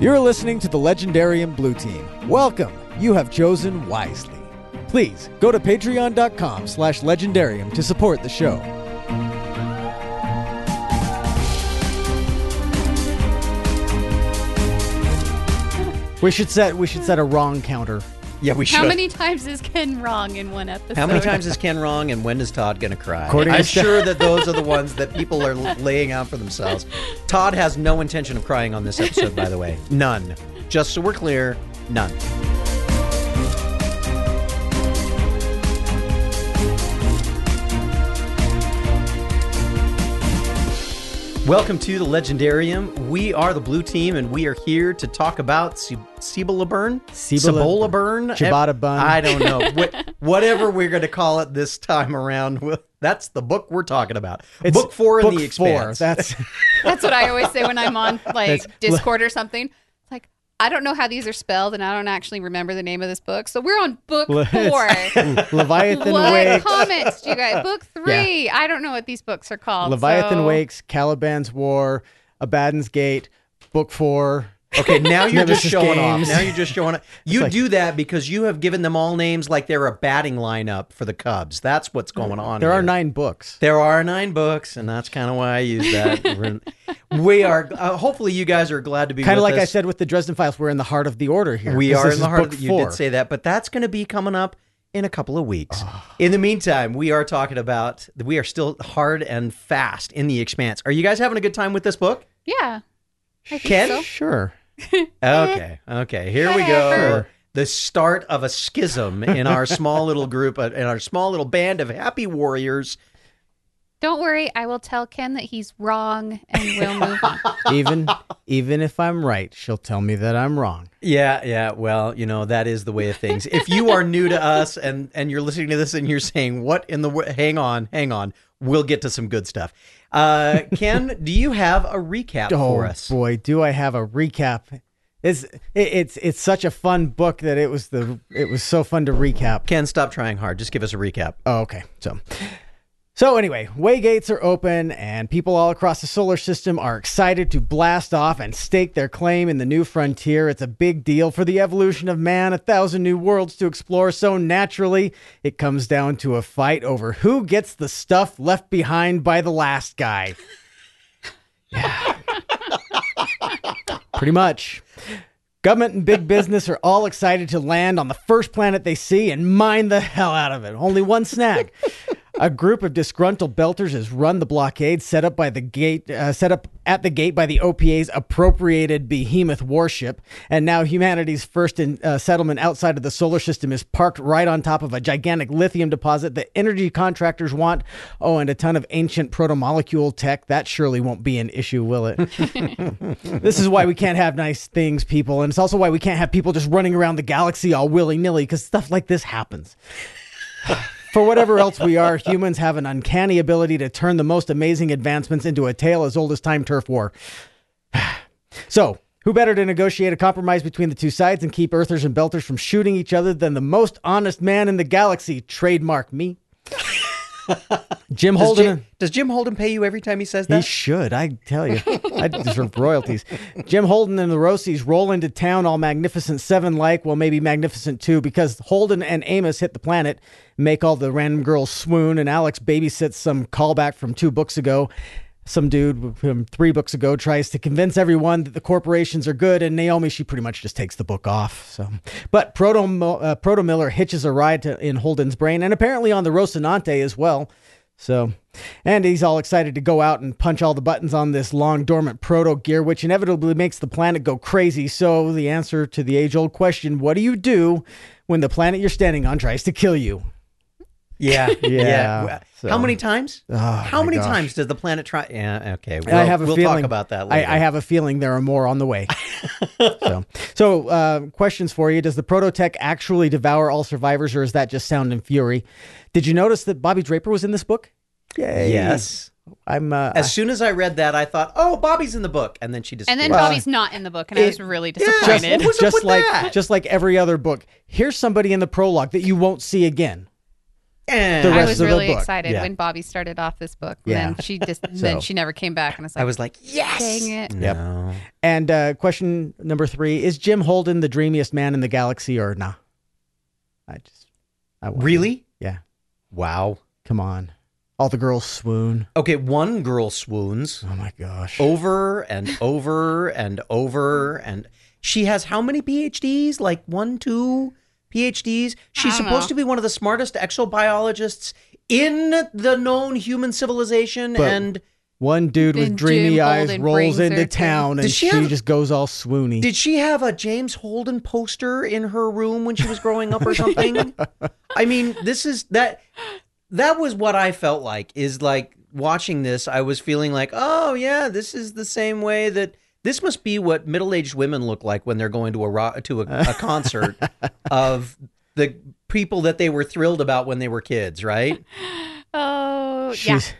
You're listening to the Legendarium Blue Team. Welcome. You have chosen wisely. Please go to patreon.com slash legendarium to support the show. We should set we should set a wrong counter. Yeah, we should. How many times is Kenn wrong in one episode? How many times is Kenn wrong, and when is Todd going to cry? According I'm Steph- sure that those are the ones that people are laying out for themselves. Todd has no intention of crying on this episode, by the way. None. Just so we're clear, none. Welcome to the Legendarium. We are the Blue Team, and we are here to talk about Ce- Cibola Burn, Cibola- Cibola Burn, Ciabatta bun. I don't know. Wh- whatever we're going to call it this time around, that's the book we're talking about. It's book four in book the Expanse. Four. That's That's what I always say when I'm on like That's- Discord or something. I don't know how these are spelled, and I don't actually remember the name of this book. So we're on book Let's- four. Leviathan what Wakes. comments do you guys? Book three. I don't know what these books are called. Leviathan so- Wakes, Caliban's War, Abaddon's Gate, Book Four. Okay, now you're just showing Games. off. Now you're just showing off. You like- do that because you have given them all names like they're a batting lineup for the Cubs. That's what's going on. There are nine books. There are nine books, and that's kind of why I use that. We're- Uh, hopefully, you guys are glad to be. Kind of with like I said with the Dresden Files, we're in the heart of the order here. We are in the is heart book of You did say that, but that's going to be coming up in a couple of weeks. In the meantime, we are talking about we are still hard and fast in the expanse. Are you guys having a good time with this book? Yeah. I think Kenn? so. Sure. Okay, okay. Here we go. Whatever. The start of a schism in our small little group, uh, in our small little band of happy warriors. Don't worry, I will tell Kenn that he's wrong, and we'll move on. even even if I'm right, she'll tell me that I'm wrong. Yeah, yeah. Well, you know that is the way of things. If you are new to us and and you're listening to this and you're saying, "What in the wo- hang on, hang on," we'll get to some good stuff. Uh, Kenn, do you have a recap Oh for us? boy, do I have a recap? It's it, it's it's such a fun book that it was the it was so fun to recap. Kenn, stop trying hard. Just give us a recap. Oh, okay. So, so anyway, way gates are open, and people all across the solar system are excited to blast off and stake their claim in the new frontier. It's a big deal for the evolution of man, a thousand new worlds to explore. So naturally, it comes down to a fight over who gets the stuff left behind by the last guy. Yeah. Pretty much. Government and big business are all excited to land on the first planet they see and mine the hell out of it. Only one snag. A group of disgruntled belters has run the blockade set up by the gate, uh, set up at the gate by the OPA's appropriated behemoth warship, and now humanity's first in, uh, settlement outside of the solar system is parked right on top of a gigantic lithium deposit that energy contractors want. Oh, and a ton of ancient protomolecule tech. That surely won't be an issue, will it? This is why we can't have nice things, people. And it's also why we can't have people just running around the galaxy all willy nilly because stuff like this happens. For whatever else we are, humans have an uncanny ability to turn the most amazing advancements into a tale as old as time turf war. so, who better to negotiate a compromise between the two sides and keep Earthers and Belters from shooting each other than the most honest man in the galaxy? Trademark me. Jim Does Holden. Jim, does Jim Holden pay you every time he says that? He should, I tell you. I deserve royalties. Jim Holden and the Rosies roll into town all Magnificent Seven like, well, maybe Magnificent Two, because Holden and Amos hit the planet, make all the random girls swoon, and Alex babysits some callback from two books ago. Some dude from three books ago tries to convince everyone that the corporations are good, and Naomi she pretty much just takes the book off. So, but Proto uh, Proto Miller hitches a ride to, in Holden's brain, and apparently on the Rocinante as well. So, and he's all excited to go out and punch all the buttons on this long dormant proto gear, which inevitably makes the planet go crazy. So, the answer to the age old question what do you do when the planet you're standing on tries to kill you? Yeah, Yeah, Well, so- How many times? Oh, How many gosh. times does the planet try? Yeah, okay. We'll, I have a we'll feeling talk about that I, later. I have a feeling there are more on the way. so, so uh, questions for you: Does the prototech actually devour all survivors, or is that just sound and fury? Did you notice that Bobbie Draper was in this book? Yay! Yes. I'm. Uh, As soon as I read that, I thought, "Oh, Bobbie's in the book," and then she just And then Well, Bobbie's not in the book, and I was really Yeah. just, disappointed. What was up just like that? just like every other book. Here's somebody in the prologue that you won't see again. Eh. The I was of the really book. excited Yeah. when Bobbie started off this book. Yeah. And then she just then she never came back and it's like I was like, yes. dang it. Yep. No. And uh, question number three is Jim Holden the dreamiest man in the galaxy or nah? I just. I wonder. Really? Yeah. Wow. Come on. All the girls swoon. Okay, one girl swoons Oh my gosh. over and over and over and she has how many PhDs? Like one, two PhDs? She's supposed know. to be one of the smartest exobiologists in the known human civilization But- and One dude with dreamy Jim eyes Holden rolls into town and Does she she, just goes all swoony. Did she have a James Holden poster in her room when she was growing up or something? I mean, this is that that was what I felt like is like watching this I was feeling like, "Oh yeah, this is the same way that this must be what middle-aged women look like when they're going to a ro- to a, a concert of the people that they were thrilled about when they were kids, right? Oh yeah. she's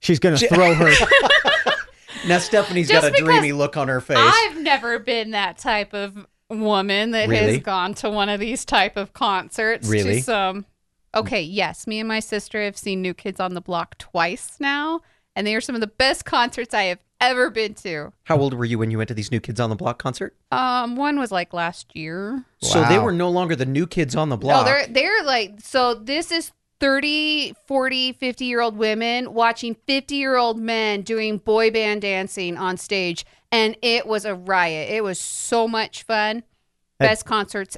she's gonna throw her. Now Stephanie's Just got a dreamy look on her face. I've never been that type of woman that Really? has gone to one of these type of concerts. Really? Just, um, okay, yes, me and my sister have seen New Kids on the Block twice now, and they are some of the best concerts I have ever been to. How old were you when you went to these New Kids on the Block concert? Um, one was like last year. So they were no longer the New Kids on the No, Block. they're they're like so this is 30, 40, 50 year old women watching 50 year old men doing boy band dancing on stage and it was a riot. It was so much fun. That- Best concerts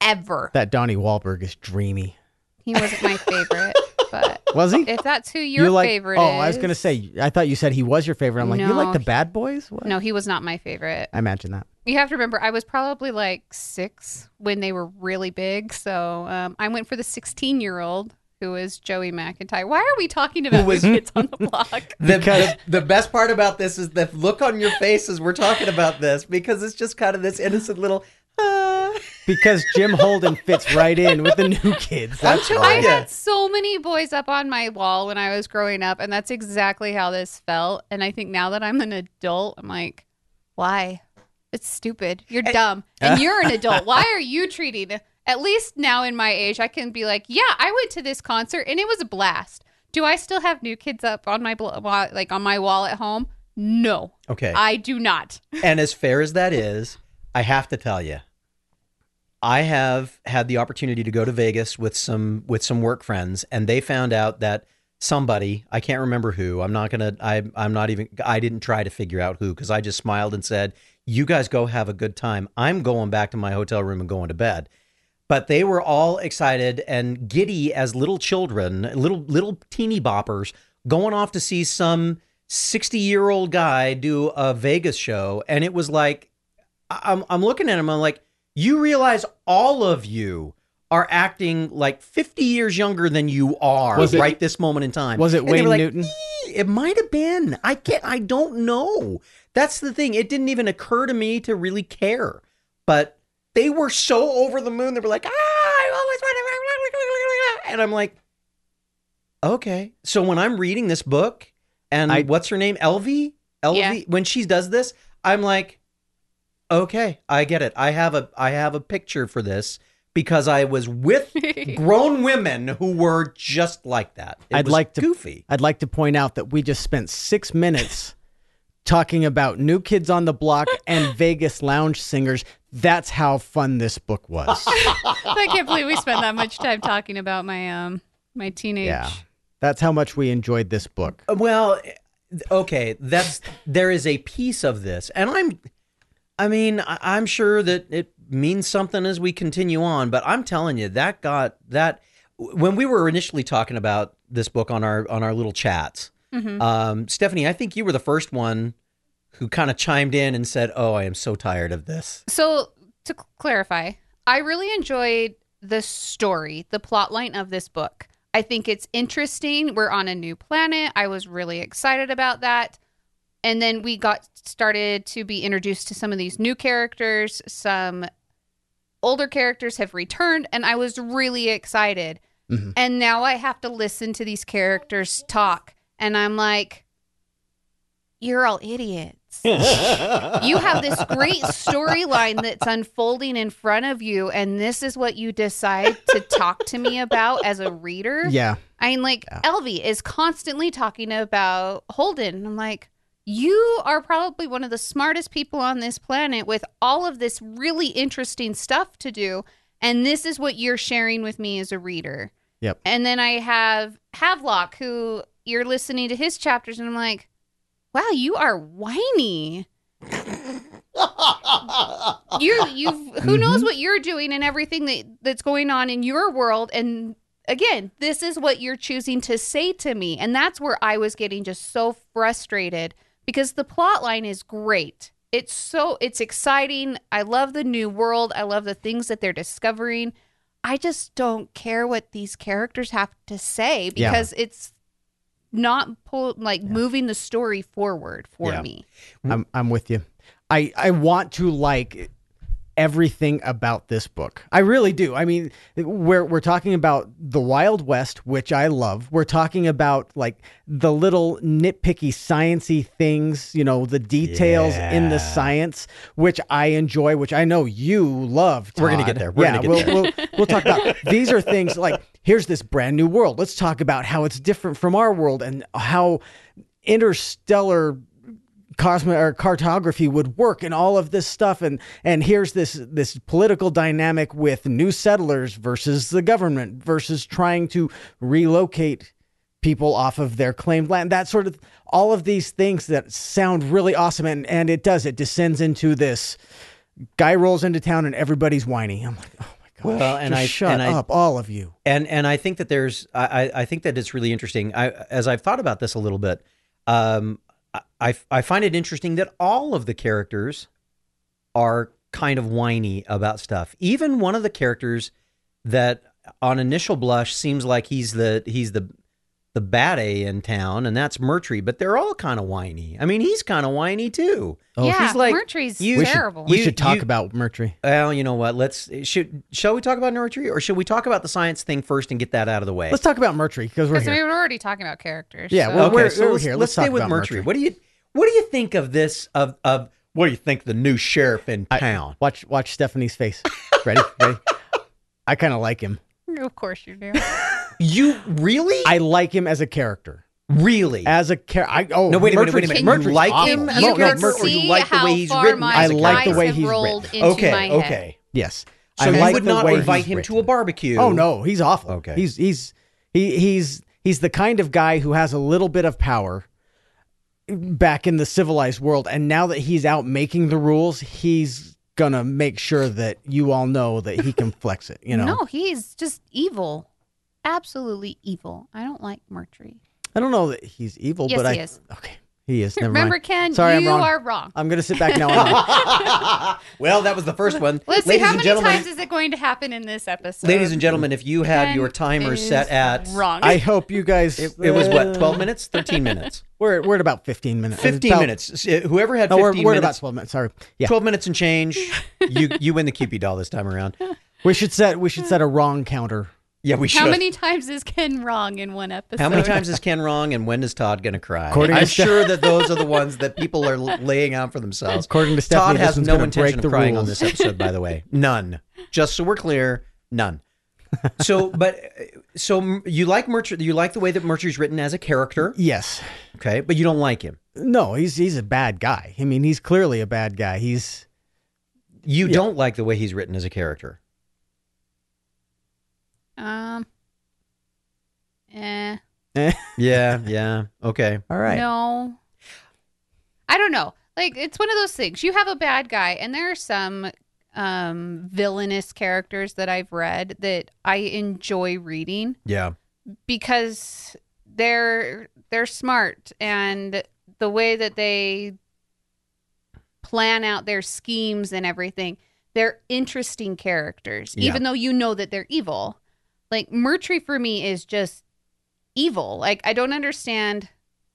ever. that Donnie Wahlberg is dreamy. He wasn't my favorite, but Was he? if that's who your you like? favorite oh, is. I was gonna say. I thought you said he was your favorite. I'm like, you like the Bad Boys? What? No, he was not my favorite. I imagine that. You have to remember, I was probably like six when they were really big. So um, I went for the 16 year old who is Joey McIntyre. Why are we talking about was- kids on the block? The, Because- the, the best part about this is the look on your face as we're talking about this because it's just kind of this innocent little. Because Jim Holden fits right in with the new kids. That's telling why. I had so many boys up on my wall when I was growing up, and that's exactly how this felt. And I think now that I'm an adult, I'm like, why? It's stupid. You're dumb. And you're an adult. Why are you treating at least now in my age, I can be like, yeah, I went to this concert and it was a blast. Do I still have new kids up on my bl- like on my wall at home? No, okay. I do not. and as fair as that is, I have to tell you, I have had the opportunity to go to Vegas with some with some work friends, and they found out that somebody I can't remember who. I'm not gonna. I I'm not even. I didn't try to figure out who because I just smiled and said, "You guys go have a good time. I'm going back to my hotel room and going to bed." But they were all excited and giddy as little children, little little teeny boppers, going off to see some 60 year old guy do a Vegas show. And it was like, I'm, I'm looking at him, I'm like, you realize all of you are acting like 50 years younger than you are Was it- right this moment in time. Was it And they Wayne were like, Newton? "Eh, It might have been. I can't. I don't know. That's the thing. It didn't even occur to me to really care. But they were so over the moon. They were like, ah, I always wanted. And I'm like, okay. So when I'm reading this book, and I- what's her name, Elvie, Elvie, Yeah. when she does this, I'm like, okay, I get it. I have a I have a picture for this because I was with grown women who were just like that. It I'd was like to- goofy. I'd like to point out that we just spent six minutes talking about New Kids on the Block and Vegas lounge singers. That's how fun this book was. I can't believe we spent that much time talking about my um my teenage. yeah. That's how much we enjoyed this book. Uh, Well, okay, that's there is a piece of this, and I'm, I mean, I'm sure that it means something as we continue on, but I'm telling you that got that when we were initially talking about this book on our on our little chats. Um, Stephanie, I think you were the first one who kind of chimed in and said, "Oh, I am so tired of this." So to clarify, I really enjoyed the story, the plot line of this book. I think it's interesting. We're on a new planet. I was really excited about that. And then we got started to be introduced to some of these new characters. Some older characters have returned, and I was really excited. Mhm. And now I have to listen to these characters talk. And I'm like, you're all idiots. you have this great storyline that's unfolding in front of you, and this is what you decide to talk to me about as a reader. Yeah. I mean, like Elvie is constantly talking about Holden. I'm like, you are probably one of the smartest people on this planet with all of this really interesting stuff to do, and this is what you're sharing with me as a reader. Yep. And then I have Havelock, who you're listening to his chapters, and I'm like, wow, you are whiny. you you've who mm-hmm. knows what you're doing and everything that that's going on in your world and again this is what you're choosing to say to me and that's where i was getting just so frustrated because the plot line is great it's so it's exciting i love the new world i love the things that they're discovering i just don't care what these characters have to say Yeah. because it's not pull, like moving the story forward for Yeah. me I'm I'm with you. I I want to like everything about this book. I really do. I mean, we're we're talking about the Wild West, which I love. We're talking about like the little nitpicky sciency things, you know, the details in the science, which I enjoy, which I know you love. We're gonna get there. We're yeah, gonna get we'll, there. We'll, we'll talk about these are things like here's this brand new world. Let's talk about how it's different from our world and how interstellar cosmo or cartography would work and all of this stuff. And and here's this this political dynamic with new settlers versus the government versus trying to relocate people off of their claimed land. That sort of all of these things that sound really awesome and and it does it descends into this guy rolls into town and everybody's whiny. I'm like oh my gosh. Well, and just I- shut and I- up all of you. And and I think that there's I I I think that it's really interesting. I as I've thought about this a little bit, um, I I find it interesting that all of the characters are kind of whiny about stuff. Even one of the characters that on initial blush seems like he's the he's the the bad A in town, and that's Murtry. But they're all kind of whiny. I mean, he's kind of whiny too. Oh, yeah, he's like Murtry's you- we should, terrible. we You- should talk you- about Murtry. Well, you know what? Let's should shall we talk about Murtry, or should we talk about the science thing first and get that out of the way? Let's talk about Murtry because we're Because we here. were already talking about characters. Yeah, so- well, okay, we're- so we're let's, here. let's Let's stay talk with about Murtry. Murtry. What do you what do you think of this of of what do you think the new sheriff in I- town? watch watch Stephanie's face. Ready? Ready? I kind of like him. of course you do. you really? I like him as a character. really? As a character. Oh no, wait a minute, wait a Murtry's- minute. You Murtry's like awful. him as No, a no, character, Murtry- you like the way he's written my as I a like the way he's written. okay, okay. Yes. So I you like would not invite he's him to a barbecue? Oh no, he's awful. Okay. He's he's he he's he's the kind of guy who has a little bit of power back in the civilized world and now that he's out making the rules, he's going to make sure that you all know that he can flex it, you know. No, he's just evil. Absolutely evil. I don't like Murtry. I don't know that he's evil, Yes, but I is. Okay. He is. Never Remember, mind. Kenn, Sorry, I'm you wrong. are wrong. I'm going to sit back now. on well, that was the first one. Let's see, ladies how and many gentlemen, times is it going to happen in this episode? ladies and gentlemen, if you had Kenn your timer set at wrong. I hope you guys. it, it was what uh, twelve minutes, thirteen minutes, We're we're at about 15 minutes. fifteen About- minutes. Whoever had No, we're, fifteen we're at about 12 minutes. Sorry. Yeah. 12 minutes and change. You you win the Cupid doll this time around. We should set we should set a wrong counter. Yeah, we should. How many times is Kenn wrong in one episode? How many times is Kenn wrong, and when is Todd going to cry? According I'm Steph- sure that those are the ones that people are laying out for themselves. According to Todd Stephanie, this has one's no intention of the crying on this episode, by the way. None. Just so we're clear, none. So, but so you like Murtry? You like the way that Murtry's written as a character, Yes. okay? But you don't like him. No, he's he's a bad guy. I mean, he's clearly a bad guy. He's You don't like the way he's written as a character. Um. Eh. eh. Yeah, yeah. Okay. all right. No. I don't know. Like it's one of those things. You have a bad guy, and there are some um villainous characters that I've read that I enjoy reading Yeah. because they're they're smart and the way that they plan out their schemes and everything they're interesting characters Yeah. even though you know that they're evil like Murtry for me is just evil like I don't understand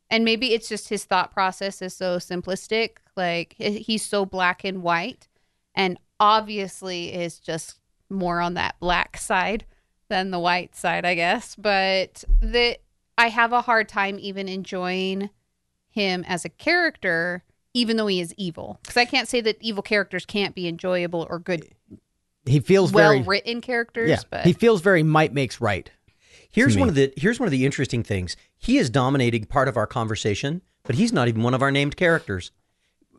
and maybe it's just his thought process is so simplistic like he's so black and white and obviously is just more on that black side than the white side, I guess. But that I have a hard time even enjoying him as a character even though he is evil. Because I can't say that evil characters can't be enjoyable or good, He feels well very written characters. yeah. But He feels very might makes right. Here's one of the here's one of the interesting things. He is dominating part of our conversation, but he's not even one of our named characters.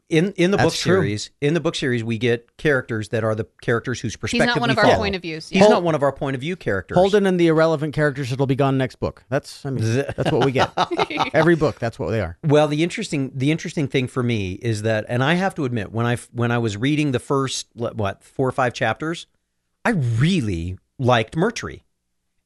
In in the book That's true. series, in the book series, we get characters that are the characters whose perspective. he's not one we of our follow. point of views. He's Yeah. not one of our point of view characters. Holden and the irrelevant characters that'll be gone next book. That's I mean that's what we get. Every book, that's what they are. Well, the interesting the interesting thing for me is that, and I have to admit, when I when I was reading the first what four or five chapters, I really liked Murtry,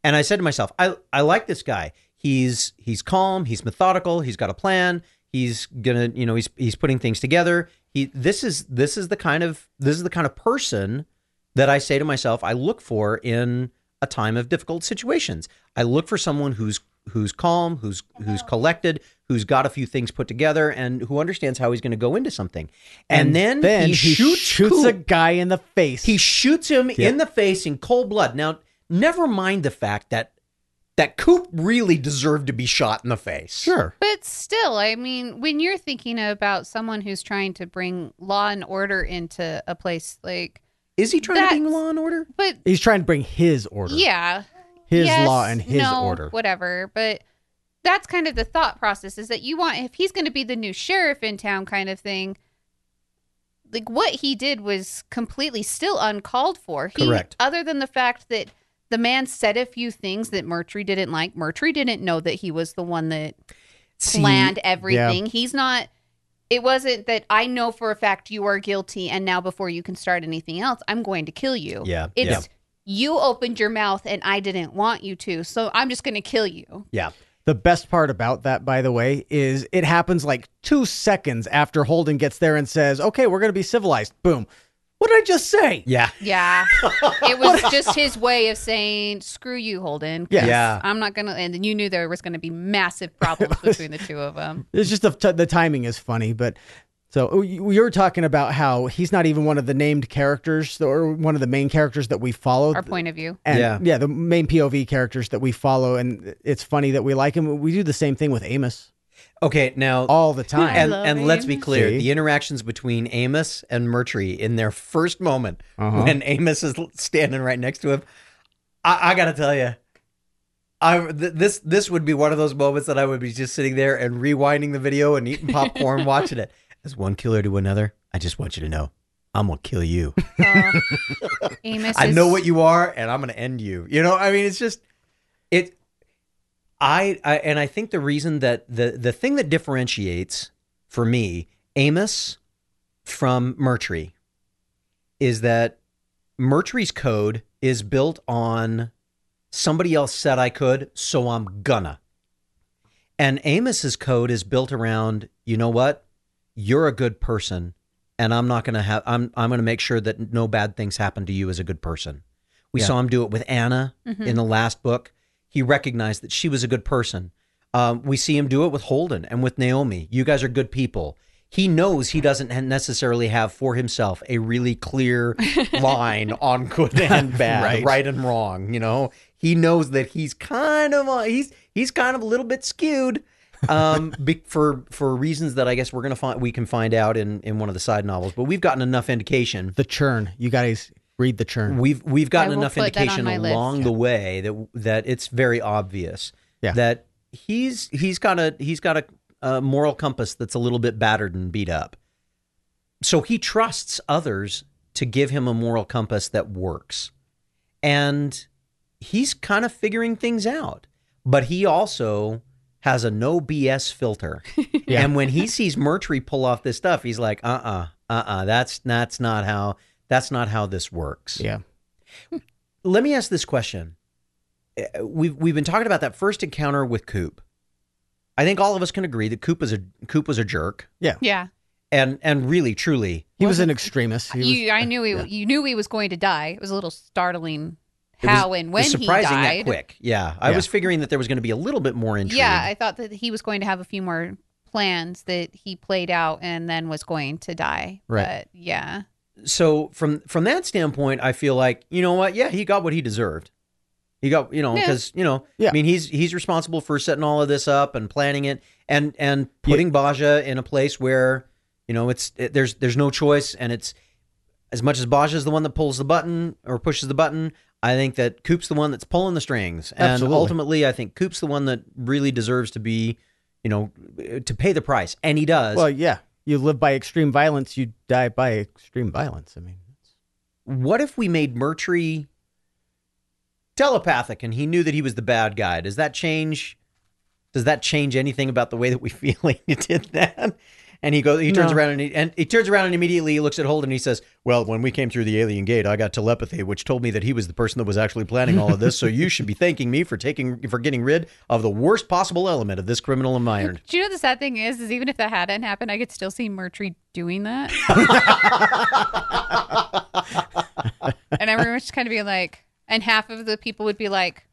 and I said to myself, I I like this guy. He's he's calm. He's methodical. He's got a plan. He's gonna you know he's he's putting things together. He this is this is the kind of this is the kind of person that I say to myself I look for in a time of difficult situations. I look for someone who's who's calm, who's who's collected, who's got a few things put together, and who understands how he's going to go into something. And, then, he, shoots, a guy in the face. He shoots him in the face in cold blood. Now, never mind the fact that that Coop really deserved to be shot in the face. sure. But still, I mean, when you're thinking about someone who's trying to bring law and order into a place like, Is he trying to bring That's- law and order? but He's trying to bring his order. yeah, His yes, law and his no, order. whatever. But that's kind of the thought process is that you want if he's going to be the new sheriff in town, kind of thing. Like what he did was completely still uncalled for. He, Correct. Other than the fact that the man said a few things that Murtry didn't like. Murtry didn't know that he was the one that See, planned everything. He's not. It wasn't that I know for a fact you are guilty, and now before you can start anything else, I'm going to kill you. Yeah, It's yeah. you opened your mouth and I didn't want you to, so I'm just going to kill you. Yeah. The best part about that, by the way, is it happens like two seconds after Holden gets there and says, "Okay, we're going to be civilized." Boom. What did I just say? Yeah. Yeah. it was just his way of saying, screw you, Holden. 'cause Yeah. Yeah. I'm not going to. And then you knew there was going to be massive problems between the two of them. It's just the, t- the timing is funny, but so oh, you you were talking about how he's not even one of the named characters or one of the main characters that we follow. Our point of view. and Yeah. yeah, the main POV characters that we follow, and it's funny that we like him. We do the same thing with Amos Okay. Now, all the time. and and let's be clear, See? the interactions between Amos and Murtry in their first moment, Uh-huh. when Amos is standing right next to him, I, I got to tell you. I th- this this would be one of those moments that I would be just sitting there and rewinding the video and eating popcorn watching it. As one killer to another, I just want you to know, I'm gonna kill you. Uh, Amos I is- know what you are, and I'm going to end you. You know, I mean, it's just it. I, I and I think the reason that the the thing that differentiates for me Amos from Murtry is that Murtry's code is built on somebody else said I could, so I'm gonna. And Amos's code is built around, you know what? You're a good person, and I'm not gonna have I'm I'm gonna make sure that no bad things happen to you as a good person. We Yeah. saw him do it with Anna Mm-hmm. in the last book. He recognized that she was a good person. Um, we see him do it with Holden and with Naomi. You guys are good people. He knows he doesn't necessarily have for himself a really clear line on good and bad, Right. right. and wrong. You know, he knows that he's kind of uh, he's he's kind of a little bit skewed um, be, for for reasons that I guess we're gonna find we can find out in in one of the side novels. But we've gotten enough indication the churn. You guys read the churn. We've we've gotten enough put that on indication my list. along the way that that it's very obvious Yeah. that he's he's got a he's got a, a moral compass that's a little bit battered and beat up. So he trusts others to give him a moral compass that works. And he's kind of figuring things out. But he also has a no BS filter. Yeah. And when he sees Murtry pull off this stuff, he's like, uh-uh, uh-uh, that's that's not how that's not how this works yeah. let me ask this question. Uh, We've we've been talking about that first encounter with Coop. I think all of us can agree that Coop was a Coop was a jerk, Yeah. Yeah. And and really truly, He was an extremist. He was, You, I knew he, yeah. you knew he was going to die. It was a little startling it was- how and it when was he surprising died. that quick. Yeah, I Yeah. was figuring that there was going to be a little bit more intrigue. Yeah, I thought that he was going to have a few more plans that he played out and then was going to die. Right. But yeah. So from from that standpoint, I feel like you know what? Yeah, he got what he deserved. He got you know Yeah. because you know Yeah. I mean he's he's responsible for setting all of this up and planning it and and putting Basia in a place where You know, it's it, there's there's no choice, and it's as much as Basia is the one that pulls the button or pushes the button. I think that Coop's the one that's pulling the strings, and Absolutely. ultimately, I think Coop's the one that really deserves to be, you know, to pay the price, and he does. Well, yeah. You live by extreme violence, you die by extreme violence. I mean, what if we made Murtry telepathic and he knew that he was the bad guy? Does that change? Does that change anything about the way that we feel he did that? And he goes, he turns No. around and he, and he turns around and immediately he looks at Holden and he says, "Well, when we came through the alien gate, I got telepathy, which told me that he was the person that was actually planning all of this. so you should be thanking me for taking for getting rid of the worst possible element of this criminal environment." Do you know the sad thing is, is even if that hadn't happened, I could still see Murtry doing that. and everyone's just kind of be like, and half of the people would be like,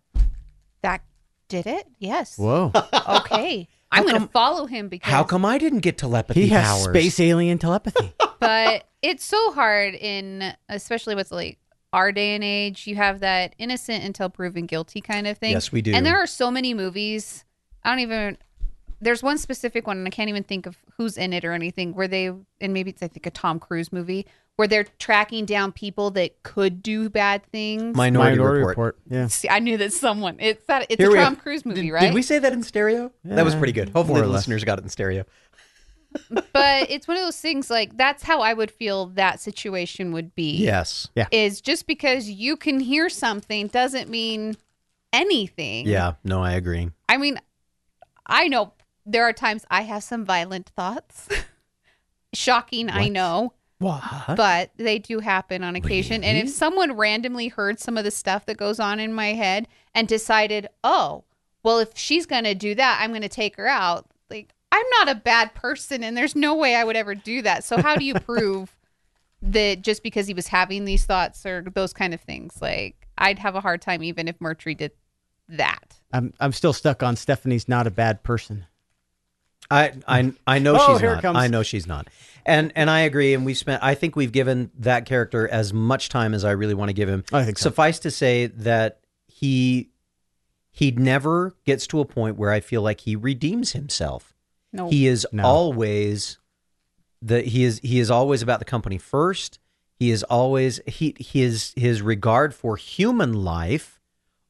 "That did it? Yes. whoa. Okay, I'm going to follow him because." How come I didn't get telepathy he has powers? space alien telepathy. but it's so hard in, especially with like our day and age. You have that innocent until proven guilty kind of thing. Yes, we do. And there are so many movies. I don't even. There's one specific one, and I can't even think of who's in it or anything. Where they, and maybe it's I think a Tom Cruise movie, where they're tracking down people that could do bad things. Minority, Report. Yeah. See, I knew that someone. It's that. It's Here a Tom have- Cruise movie, did, right? Did we say that in stereo? that was pretty good. Hopefully, more the less. listeners got it in stereo. but it's one of those things. Like that's how I would feel that situation would be. Yes. Yeah. Is just because you can hear something doesn't mean anything. Yeah. No, I agree. I mean, I know there are times I have some violent thoughts. Shocking, I know, What? but they do happen on occasion. And if someone randomly heard some of the stuff that goes on in my head and decided, oh, well, if she's going to do that, I'm going to take her out. Like, I'm not a bad person, and there's no way I would ever do that. So, how do you prove that just because he was having these thoughts or those kind of things? Like, I'd have a hard time even if Murtry did that. I'm I'm still stuck on Stephanie's not a bad person. I I I know Oh, she's not. comes. I know she's not. And and I agree. And we've spent. I think we've given that character as much time as I really want to give him. I think so. Suffice to say that he he never gets to a point where I feel like he redeems himself. No. He is No. always the he is he is always about the company first. He is always he his his regard for human life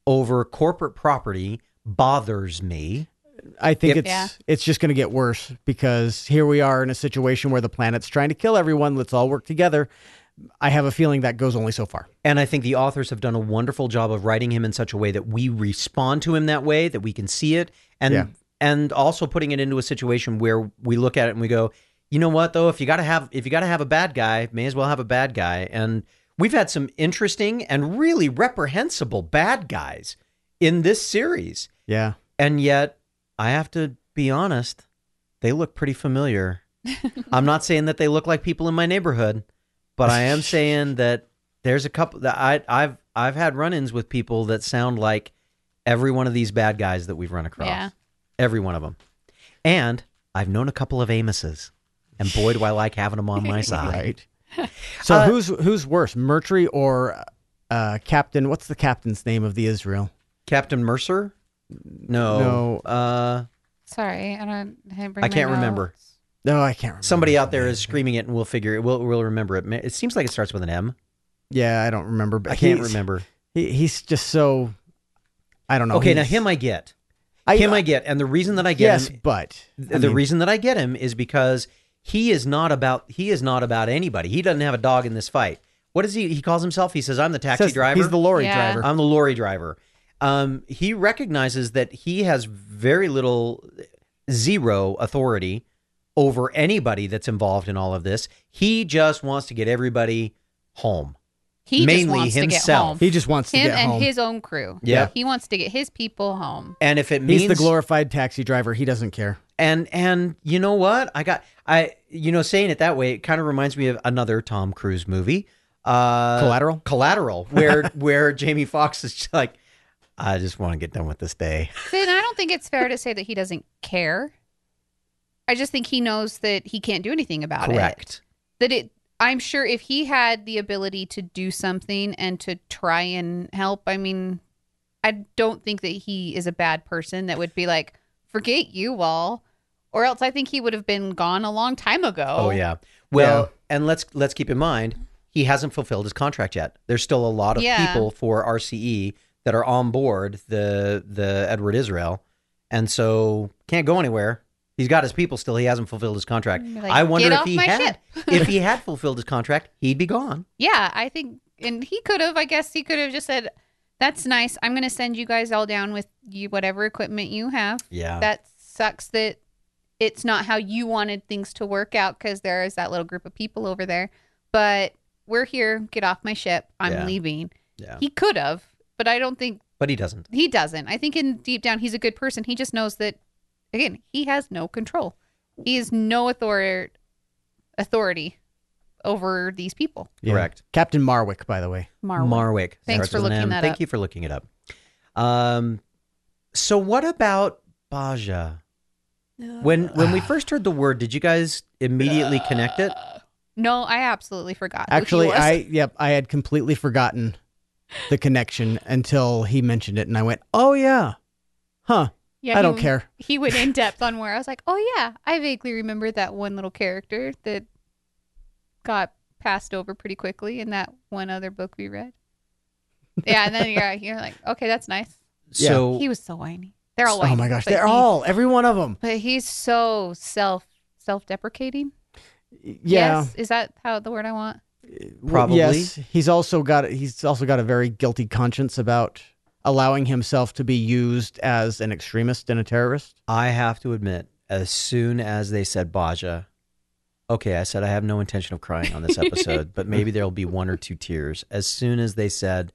over corporate property bothers me. I think Yep. it's Yeah. it's just going to get worse because here we are in a situation where the planet's trying to kill everyone. Let's all work together. I have a feeling that goes only so far. And I think the authors have done a wonderful job of writing him in such a way that we respond to him that way, that we can see it, and Yeah. and also putting it into a situation where we look at it and we go, you know what though, if you gotta have if you gotta have a bad guy, may as well have a bad guy. And we've had some interesting and really reprehensible bad guys in this series, Yeah. and yet I have to be honest, they look pretty familiar. I'm not saying that they look like people in my neighborhood, but I am saying that there's a couple that I, I've I've had run-ins with people that sound like every one of these bad guys that we've run across. Yeah. Every one of them. And I've known a couple of Amoses, and boy, do I like having them on my side. Right. So Uh, who's who's worse, Murtry or uh, Captain? What's the captain's name of the Israel? Captain Mercer? No. No. Uh, Sorry, I don't. I, bring I my can't remember. No, I can't remember. Somebody out there his is name. screaming it, and we'll figure it. We'll we'll remember it. It seems like it starts with an M. Yeah, I don't remember. But I can't he's- remember. He, he's just so. I don't know. Okay, now him I get. I, him I get, and the reason that I get yes, him, but the mean, reason that I get him is because he is not about he is not about anybody. He doesn't have a dog in this fight. What is he? He calls himself. He says, "I'm the taxi says driver. He's the lorry Yeah. driver. I'm the lorry driver." Um, he recognizes that he has very little, zero authority over anybody that's involved in all of this. He just wants to get everybody home. He Mainly just wants to get himself. home. he just wants to Him get and home. his own crew. Yeah. he wants to get his people home. And if it means he's the glorified taxi driver. He doesn't care. and and you know what i got i you know saying it that way it kind of reminds me of another tom cruise movie uh Collateral? collateral where where jamie Foxx is just like i just want to get done with this day Then I don't think it's fair to say that he doesn't care. I just think he knows that he can't do anything about it. correct That it. I'm sure if he had the ability to do something and to try and help, I mean, I don't think that he is a bad person that would be like, forget you all. Or else I think he would have been gone a long time ago. Oh yeah. Well, and let's let's keep in mind he hasn't fulfilled his contract yet. There's still a lot of Yeah. people for RCE that are on board the the Edward Israel, and so can't go anywhere. He's got his people still. He hasn't fulfilled his contract. Like, I wonder if he had if he had fulfilled his contract, he'd be gone. Yeah, I think, and he could have. I guess he could have just said, "That's nice. I'm going to send you guys all down with you whatever equipment you have." Yeah. That sucks that it's not how you wanted things to work out because there is that little group of people over there. But we're here. Get off my ship. I'm Yeah. leaving. yeah. He could have, but I don't think But he doesn't. he doesn't. I think in deep down he's a good person. He just knows that again, he has no control. He has no authority authority over these people. Yeah. Correct. Captain Marwick, by the way. Marwan. Marwick. Thanks starts for with an looking M. that Thank up. you for looking it up. Um, so what about Basia? When when we first heard the word, did you guys immediately connect it? No, I absolutely forgot. who he Actually, was. I yep, I had completely forgotten the connection until he mentioned it, and I went, "Oh yeah, huh? Yeah, I don't he- care." He went in depth on where I was like, oh yeah, I vaguely remember that one little character that got passed over pretty quickly in that one other book we read. Yeah, and then you're you're like, okay, that's nice. Yeah. So He was so whiny. They're all Oh my gosh, they're he- all every one of them. But he's so self self deprecating. Yeah, Yes, is that how the word I want? Probably. Yes, he's also got he's also got a very guilty conscience about allowing himself to be used as an extremist and a terrorist. I have to admit, as soon as they said Basia, okay, I said I have no intention of crying on this episode, but maybe there'll be one or two tears. As soon as they said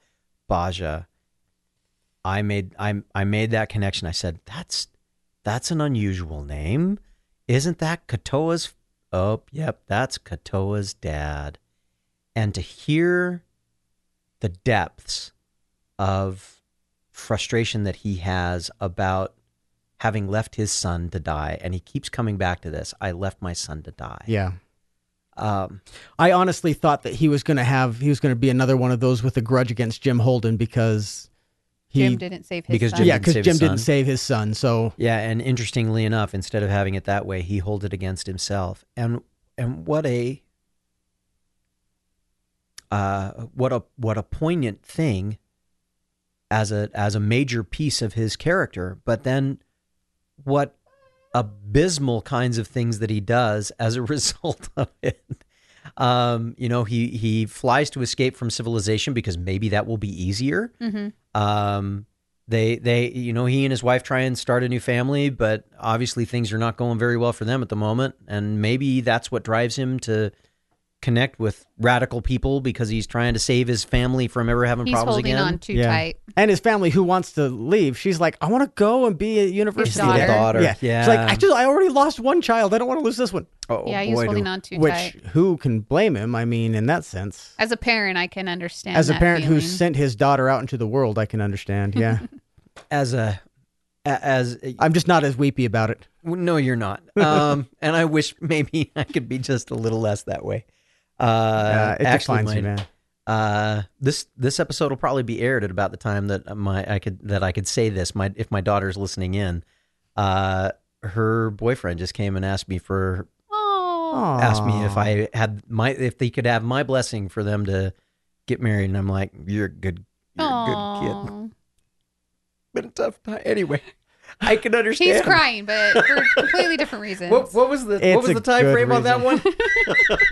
Basia, I made I I made that connection. I said that's that's an unusual name, isn't that Katoa's? Oh, yep, that's Katoa's dad. And to hear the depths of frustration that he has about having left his son to die, and he keeps coming back to this. I left my son to die. Yeah. Um, I honestly thought that he was going to have he was going to be another one of those with a grudge against Jim Holden because he Jim didn't save his because son. Jim yeah didn't because save Jim his didn't son. save his son. So yeah, and interestingly enough, instead of having it that way, he holds it against himself. And and what a uh, what a what a poignant thing as a as a major piece of his character. But then what abysmal kinds of things that he does as a result of it. Um, you know, he he flies to escape from civilization because maybe that will be easier. hmm Um, they they you know he and his wife try and start a new family, but obviously things are not going very well for them at the moment, and maybe that's what drives him to connect with radical people because he's trying to save his family from ever having He's problems holding again. on too Yeah. tight. and his family who wants to leave, she's like, I want to go and be at university. daughter. there." Daughter, Yeah. yeah. She's like, I just I already lost one child. I don't want to lose this one. oh, yeah, he's boy, holding do- on too Which tight. who can blame him? I mean, in that sense. As a parent, I can understand. As a that parent who feeling. sent his daughter out into the world, I can understand. Yeah. as a a- as I'm just not as weepy about it. no, you're not. Um, and I wish maybe I could be just a little less that way. Uh, it actually, defines you, man. Uh, this this episode will probably be aired at about the time that my I could that I could say this. My if my daughter's listening in, uh, her boyfriend just came and asked me for Oh, asked me if I had my if they could have my blessing for them to get married, and I'm like, you're a good, you're a good kid. Been a tough time anyway. I can understand. He's crying, but for completely different reasons. What, what was the It's what was a the time good frame on that one?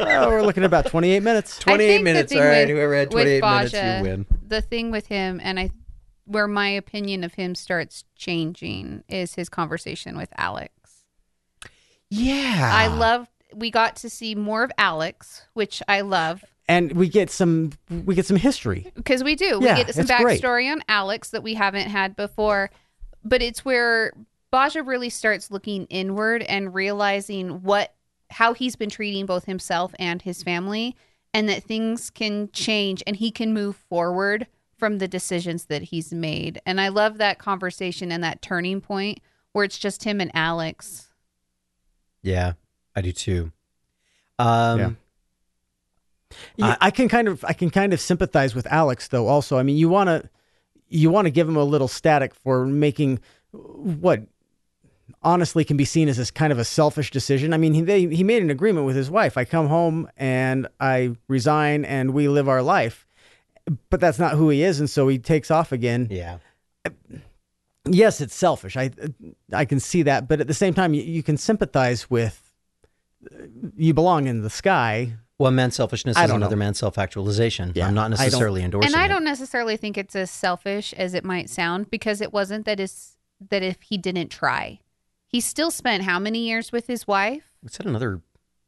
Oh, we're looking at about 28 minutes. I 28 think the minutes. thing All right, with- whoever had with 28 minutes, Basia, you win. The thing with him, and I, where my opinion of him starts changing, is his conversation with Alex. Yeah, I love. We got to see more of Alex, which I love And we get some we get some history. because we do. Yeah, we get some it's great. backstory on Alex that we haven't had before, but it's where Basia really starts looking inward and realizing what how he's been treating both himself and his family, and that things can change and he can move forward from the decisions that he's made. And I love that conversation and that turning point where it's just him and Alex. Yeah, I do too. Um, Yeah. Yeah, I can kind of I can kind of sympathize with Alex though also. I mean, you want to you want to give him a little static for making what honestly can be seen as this kind of a selfish decision. I mean, he they, he made an agreement with his wife. I come home and I resign and we live our life. But that's not who he is and so he takes off again. Yeah. Yes, it's selfish. I I can see that, but at the same time you, you can sympathize with you belong in the sky. Well, man's selfishness I is another know. man's self-actualization. Yeah, I'm not necessarily endorsing and I it. don't necessarily think it's as selfish as it might sound because it wasn't that is that if he didn't try, he still spent how many years with his wife? Is that another?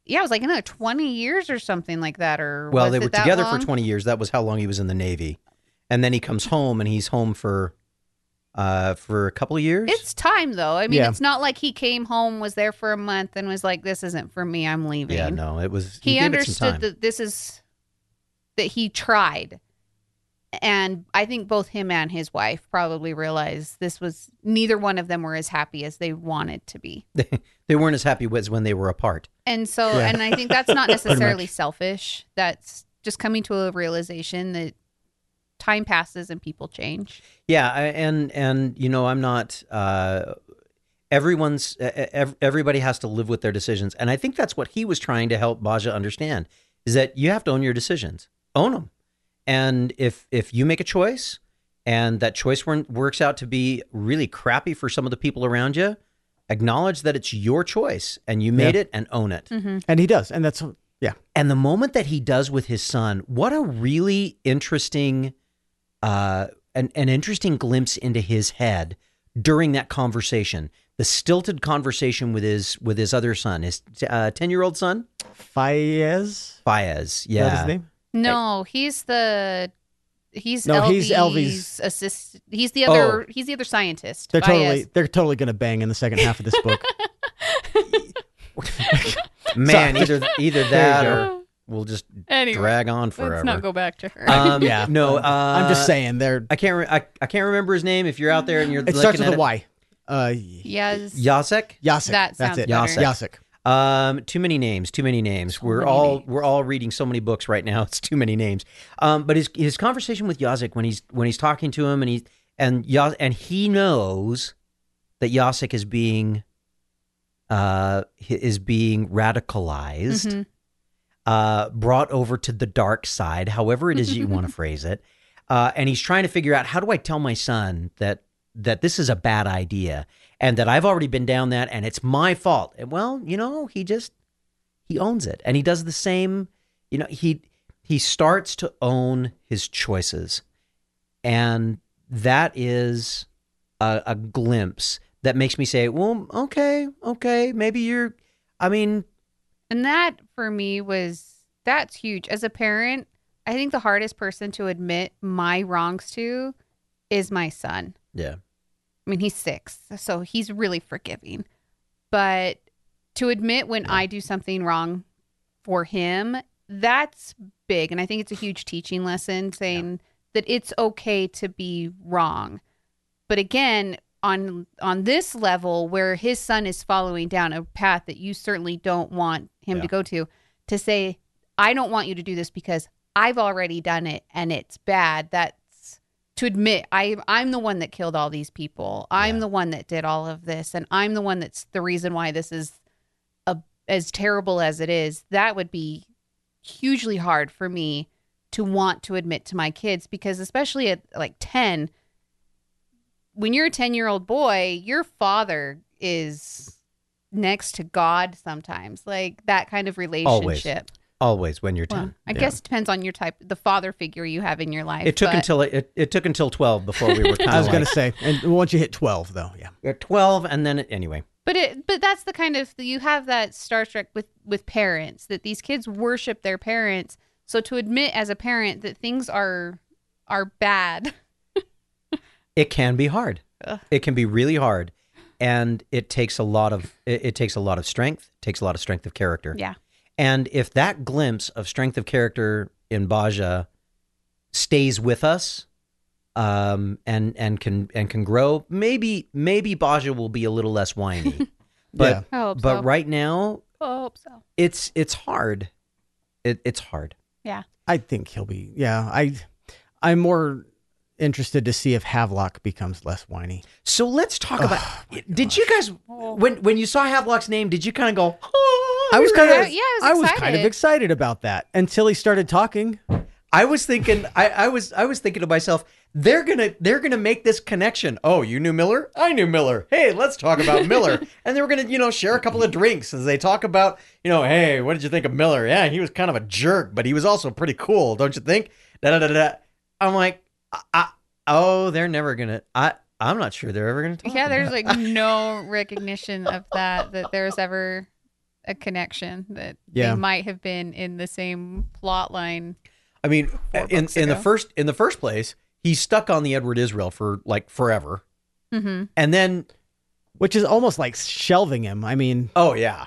Yeah, it was like another twenty years or something like that. Or Well, they were together long? for 20 years. That was how long he was in the Navy, and then he comes home, and he's home for, uh, for a couple of years. It's time though. I mean, Yeah. it's not like he came home, was there for a month, and was like, "This isn't for me. I'm leaving." yeah, no, it was. he, gave it some understood time. that this is that he tried and i think both him and his wife probably realized this was neither one of them were as happy as they wanted to be they weren't as happy as when they were apart. and so Yeah. and i think that's not necessarily selfish that's just coming to a realization that time passes and people change Yeah, and and you know, I'm not. Uh, everyone's ev- everybody has to live with their decisions, and I think that's what he was trying to help Basia understand is that you have to own your decisions, own them, and if if you make a choice and that choice works out to be really crappy for some of the people around you, acknowledge that it's your choice and you made Yeah. it and own it. And he does. And that's yeah. And the moment that he does with his son, what a really interesting, uh, an, an interesting glimpse into his head during that conversation. The stilted conversation with his with his other son, his ten year old son, Fayez? Faez. Is Yeah, that his name? no he's the he's No, he's Elvie's Elvie's- assist he's the other Oh. he's the other scientist They're Baez. totally they're totally gonna bang in the second half of this book. man. Either either that or we'll just Anyway, drag on forever. let's not go back to her Um, yeah. no. Uh, I'm just saying they're I can't. Re- I, I can't remember his name. If you're out there and you're it looking starts with at a Y. Uh yes Jacek. Yasek. That That's it. better. Jacek. Um, too many names. Too many names. we're many all names. we're all reading so many books right now. It's too many names. Um, but his his conversation with Jacek when he's when he's talking to him and he and Yaz, and he knows that Jacek is being uh hi- is being radicalized, Mhm. Uh, brought over to the dark side, however it is you want to phrase it. Uh, and he's trying to figure out how do I tell my son that that this is a bad idea and that I've already been down that and it's my fault. And well, you know, he just he owns it and he does the same. You know, he he starts to own his choices, and that is a, a glimpse that makes me say, well, okay, okay, maybe you're. I mean, And that for me was that's huge. As a parent, I think the hardest person to admit my wrongs to is my son. yeah, I mean, he's six, so he's really forgiving. But to admit when I do something wrong for him, that's big. And I think it's a huge teaching lesson saying that it's okay to be wrong. But again, on on this level where his son is following down a path that you certainly don't want him Yeah. to go to, to say, I don't want you to do this because I've already done it and it's bad. That's to admit I I'm the one that killed all these people. I'm Yeah. the one that did all of this and I'm the one that's the reason why this is a, as terrible as it is. That would be hugely hard for me to want to admit to my kids because especially at like 10 when you're a 10 year old boy your father is next to god sometimes like that kind of relationship always Always when you're well, ten. i Yeah. guess it depends on your type the father figure you have in your life it took but- until it, it took until twelve before we were kind I was of gonna say, and once you hit twelve, though, yeah. at twelve, and then anyway. But it but that's the kind of you have that Star Trek with with parents that these kids worship their parents. So to admit as a parent that things are are bad. it can be hard. Ugh. It can be really hard, and it takes a lot of it, it takes a lot of strength. Takes a lot of strength of character. Yeah. And if that glimpse of strength of character in Basia stays with us, um, and and can and can grow, maybe maybe Basia will be a little less whiny. But Yeah. I hope but so. right now, I hope so. it's it's hard. It, it's hard. Yeah. I think he'll be. Yeah, I, I'm more interested to see if Havelock becomes less whiny. So let's talk about. Did you guys when when you saw Havelock's name? Did you kind of go? "Oh, I was kind of yeah, I was kind of excited. excited about that until he started talking. I was thinking. I, I was I was thinking to myself. They're gonna they're gonna make this connection. Oh, you knew Miller? I knew Miller. Hey, let's talk about Miller. and they were gonna you know share a couple of drinks as they talk about you know hey what did you think of Miller? Yeah, he was kind of a jerk, but he was also pretty cool, don't you think? Da da da da. I'm like, I, I, oh, they're never gonna. I I'm not sure they're ever gonna talk. Yeah, there's like no recognition of that that there's ever a connection that Yeah. they might have been in the same plot line. I mean, four in books in the first in the first place, he's stuck on the Edward Israel for like forever, Mm-hmm. and then which is almost like shelving him. I mean, oh yeah,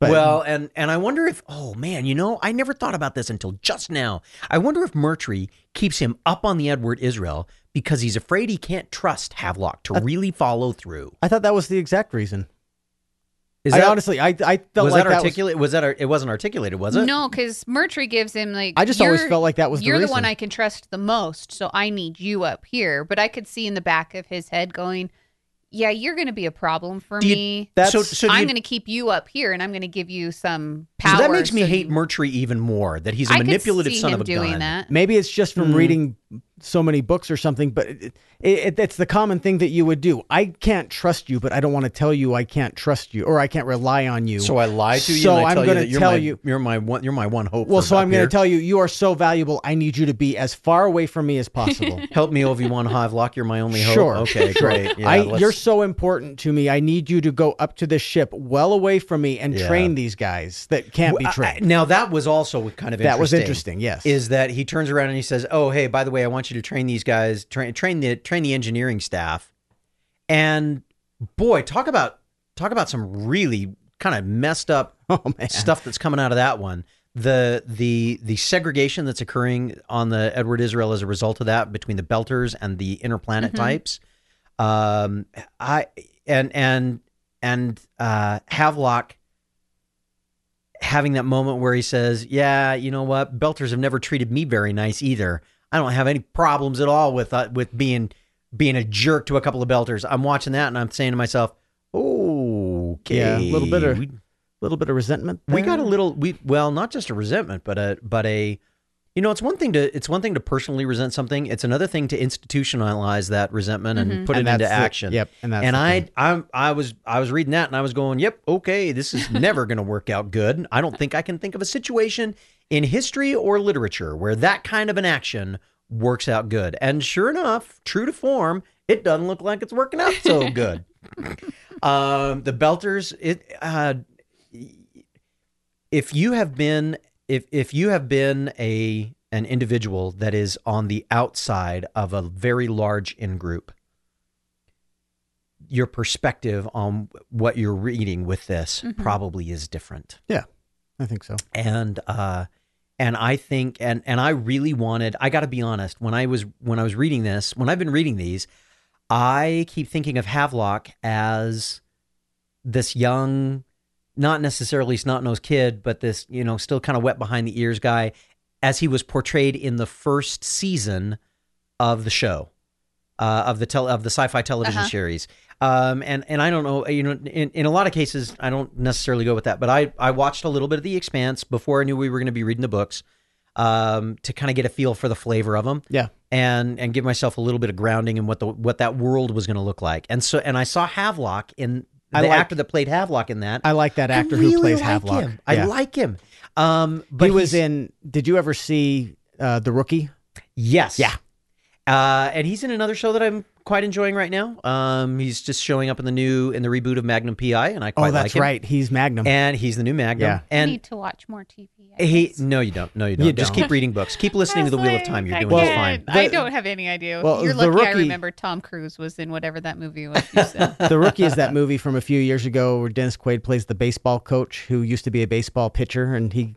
But- well, and and I wonder if oh man, you know, I never thought about this until just now. I wonder if Murtry keeps him up on the Edward Israel because he's afraid he can't trust Havelock to really follow through. I thought that was the exact reason. Is I that honestly, I, I felt was like that that was, articulate? Was, that it wasn't articulated? Was it? No, because Murtry gives him like. I just always felt like that was you're the reason. one I can trust the most, so I need you up here. But I could see in the back of his head going, "Yeah, you're going to be a problem for you- me. That's- so, so I'm you- going to keep you up here, and I'm going to give you some power." That makes me hate you- Murtry even more. That he's a I could manipulative see son him of a doing gun. that. Maybe it's just from Mm. reading so many books or something, but it, it, it's the common thing that you would do. I can't trust you, but I don't want to tell you I can't trust you or I can't rely on you. So I lie to you. So and I I'm tell you gonna that you're tell my, you- you're my one. You're my one hope. well, so I'm going to tell you, you are so valuable. I need you to be as far away from me as possible. Help me, Obi Wan Havelock. You're my only hope. Sure. Okay, Sure. great. Yeah, I, let's- you're so important to me. I need you to go up to this ship, well away from me, and Yeah. train these guys that can't be Well, I- now that was also kind of that was interesting. interesting. Yes. Is that he turns around and he says, "Oh, hey, by the way, I want you to train these guys, train train the train the engineering staff." And boy, talk about talk about some really kind of messed up oh stuff that's coming out of that one. The the the segregation that's occurring on the Edward Israel as a result of that between the Belters and the interplanet Mhm. types. Um, I and and and uh, Havelock having that moment where he says, "Yeah, you know what? Belters have never treated me very nice either. I don't have any problems at all with uh, with being being a jerk to a couple of Belters." I'm watching that and I'm saying to myself, "Okay, Yeah, a little bit of- a little bit of resentment. we got a little we well not just a resentment but a but a you know it's one thing to it's one thing to personally resent something. It's another thing to institutionalize that resentment and Mhm. put And it into the- action. yep, and that's and I. I I was I was reading that and I was going yep okay this is never going to work out good. I don't think I can think of a situation in history or literature where that kind of an action works out good. And sure enough true to form it doesn't look like it's working out so good. Um the belters it uh if you have been if if you have been a an individual that is on the outside of a very large in group your perspective on what you're reading with this Mhm. probably is different Yeah, I think so. and uh and I think and and I really wanted I got to be honest when I was when I was reading this when I've been reading these I keep thinking of Havelock as this young not necessarily snot-nosed kid but this you know still kind of wet behind the ears guy as he was portrayed in the first season of the show uh, of the tel- of the sci-fi television Uh-huh. series um, and and I don't know, you know, in, in a lot of cases, I don't necessarily go with that, but I I watched a little bit of The Expanse before I knew we were going to be reading the books, um, to kind of get a feel for the flavor of them, Yeah. and and give myself a little bit of grounding in what the what that world was going to look like, and so and I saw Havelock in the I like- actor that played Havelock in that. I like that actor really who plays like Havelock. Him. I Yeah. like him. Um, but he was in. Did you ever see uh, the Rookie? Yes. Yeah. Uh, and he's in another show that I'm quite enjoying right now. Um, he's just showing up in the new in the reboot of Magnum PI, and I quite like it. Oh, that's like him. right. He's Magnum. And he's the new Magnum. Yeah. I And need to watch more TV. I he guess. no, you don't. No, you don't. You Just don't. keep reading books. Keep listening to the Wheel of Time. You're I doing just can't. fine. I don't have any idea. Well, You're the Rookie, I remember Tom Cruise was in whatever that movie was. You said. the Rookie is that movie from a few years ago where Dennis Quaid plays the baseball coach who used to be a baseball pitcher, and he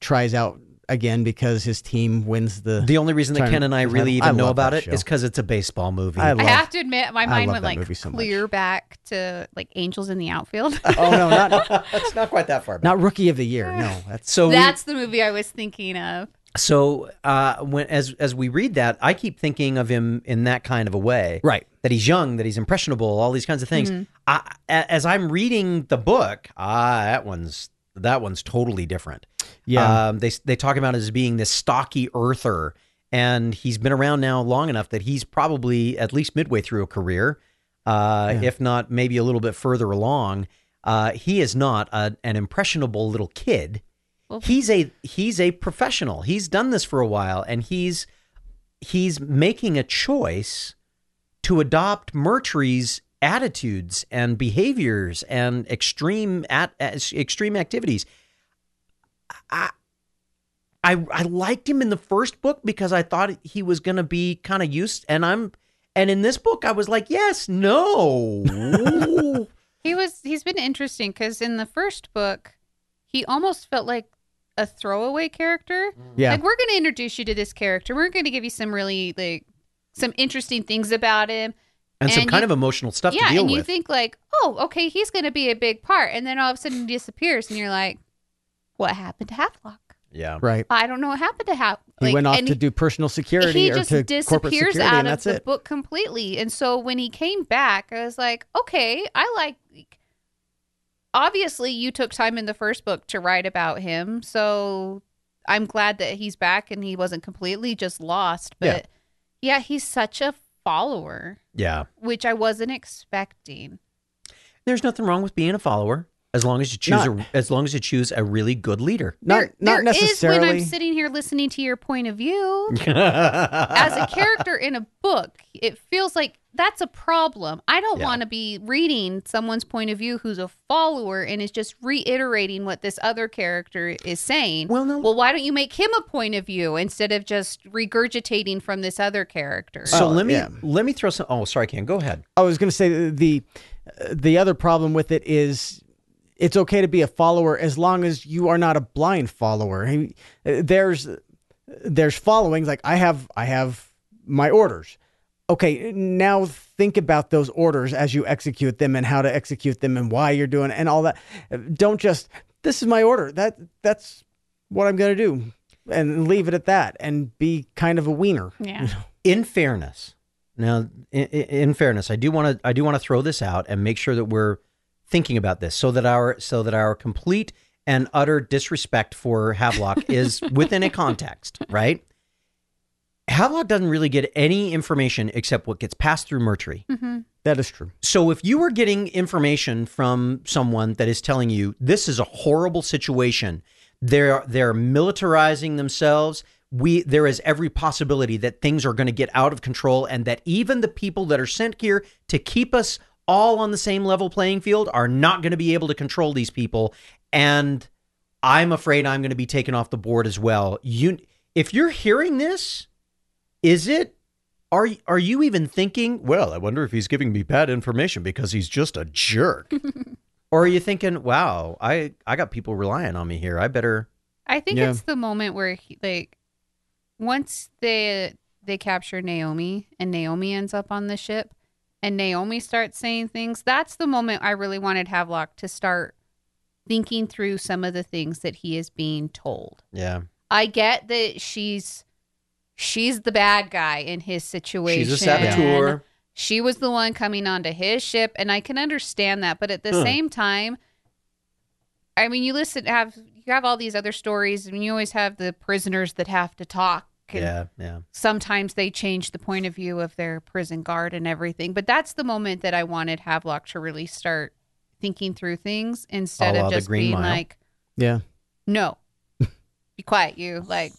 tries out again because his team wins the. The only reason that Kenn and I I- really I even know love about that it show. is because it's a baseball movie. I I love- have to admit, my mind love went that like movie so much. clear back to like Angels in the Outfield. oh no, not it's not quite that far back. not Rookie of the Year. No, that's so we- That's the movie I was thinking of. so uh, when as as we read that, I keep thinking of him in that kind of a way, Right. That he's young, that he's impressionable, all these kinds of things. I, a- as I'm reading the book, ah, that one's that one's totally different. Yeah. um, they they talk about it as being this stocky earther, and he's been around now long enough that he's probably at least midway through a career, uh, if not maybe a little bit further along. Uh, he is not a, an impressionable little kid he's a he's a professional. He's done this for a while, and he's he's making a choice to adopt Murtry's attitudes and behaviors and extreme at, extreme activities. I, I I liked him in the first book because I thought he was going to be kind of used, and I'm and in this book I was like, yes, no. He was he's been interesting because in the first book, he almost felt like a throwaway character. Yeah. Like we're gonna introduce you to this character. We're gonna give you some really like some interesting things about him. And some And kind you- of emotional stuff yeah, to deal and you with. think like, oh, okay, he's gonna be a big part, and then all of a sudden he disappears, and you're like, what happened to Havelock? yeah. right. I don't know what happened to Havelock. He went off to do personal security he or just to corporate disappears security, out of that's the it. book completely. And so when he came back, I was like, okay, I like. Obviously, you took time in the first book to write about him, so I'm glad that he's back and he wasn't completely just lost. Yeah. But yeah, he's such a follower, Yeah. which I wasn't expecting. There's nothing wrong with being a follower as long as you choose Not- a as long as you choose a really good leader. Not there, not there is necessarily. when I'm sitting here listening to your point of view. as a character in a book, it feels like that's a problem. I don't Yeah. want to be reading someone's point of view who's a follower and is just reiterating what this other character is saying. Well, no- Well, why don't you make him a point of view instead of just regurgitating from this other character? So Oh, let me yeah. let me throw some. Oh, sorry, Kenn. Go ahead. I was going to say the the other problem with it is it's okay to be a follower as long as you are not a blind follower. I mean, There's there's followings like I have I have my orders. Okay, now think about those orders as you execute them and how to execute them and why you're doing it and all that. Don't just this is my order. That that's what I'm going to do and leave it at that and be kind of a wiener. yeah. In fairness, now in, in fairness, I do want to I do want to throw this out and make sure that we're thinking about this so that our so that our complete and utter disrespect for Havelock is within a context, right? Havelock doesn't really get any information except what gets passed through Murtry. Mm-hmm. That is true. So if you are getting information from someone that is telling you this is a horrible situation, they're they're militarizing themselves. We there is every possibility that things are going to get out of control and that even the people that are sent here to keep us all on the same level playing field are not going to be able to control these people and I'm afraid I'm going to be taken off the board as well. You if you're hearing this, is it are are you even thinking, well, I wonder if he's giving me bad information because he's just a jerk? or are you thinking, wow, I I got people relying on me here. I better I think Yeah. it's the moment where he, like once they they capture Naomi and Naomi ends up on the ship and Naomi starts saying things, that's the moment I really wanted Havelock to start thinking through some of the things that he is being told. yeah. I get that she's she's the bad guy in his situation. She's a saboteur. She was the one coming onto his ship, and I can understand that. But at the Huh. same time, I mean, you listen, have you have all these other stories, and you always have the prisoners that have to talk. And Yeah, yeah. Sometimes they change the point of view of their prison guard and everything. But that's the moment that I wanted Havelock to really start thinking through things instead A of just being Mile. like, Yeah. no, be quiet, you. Like,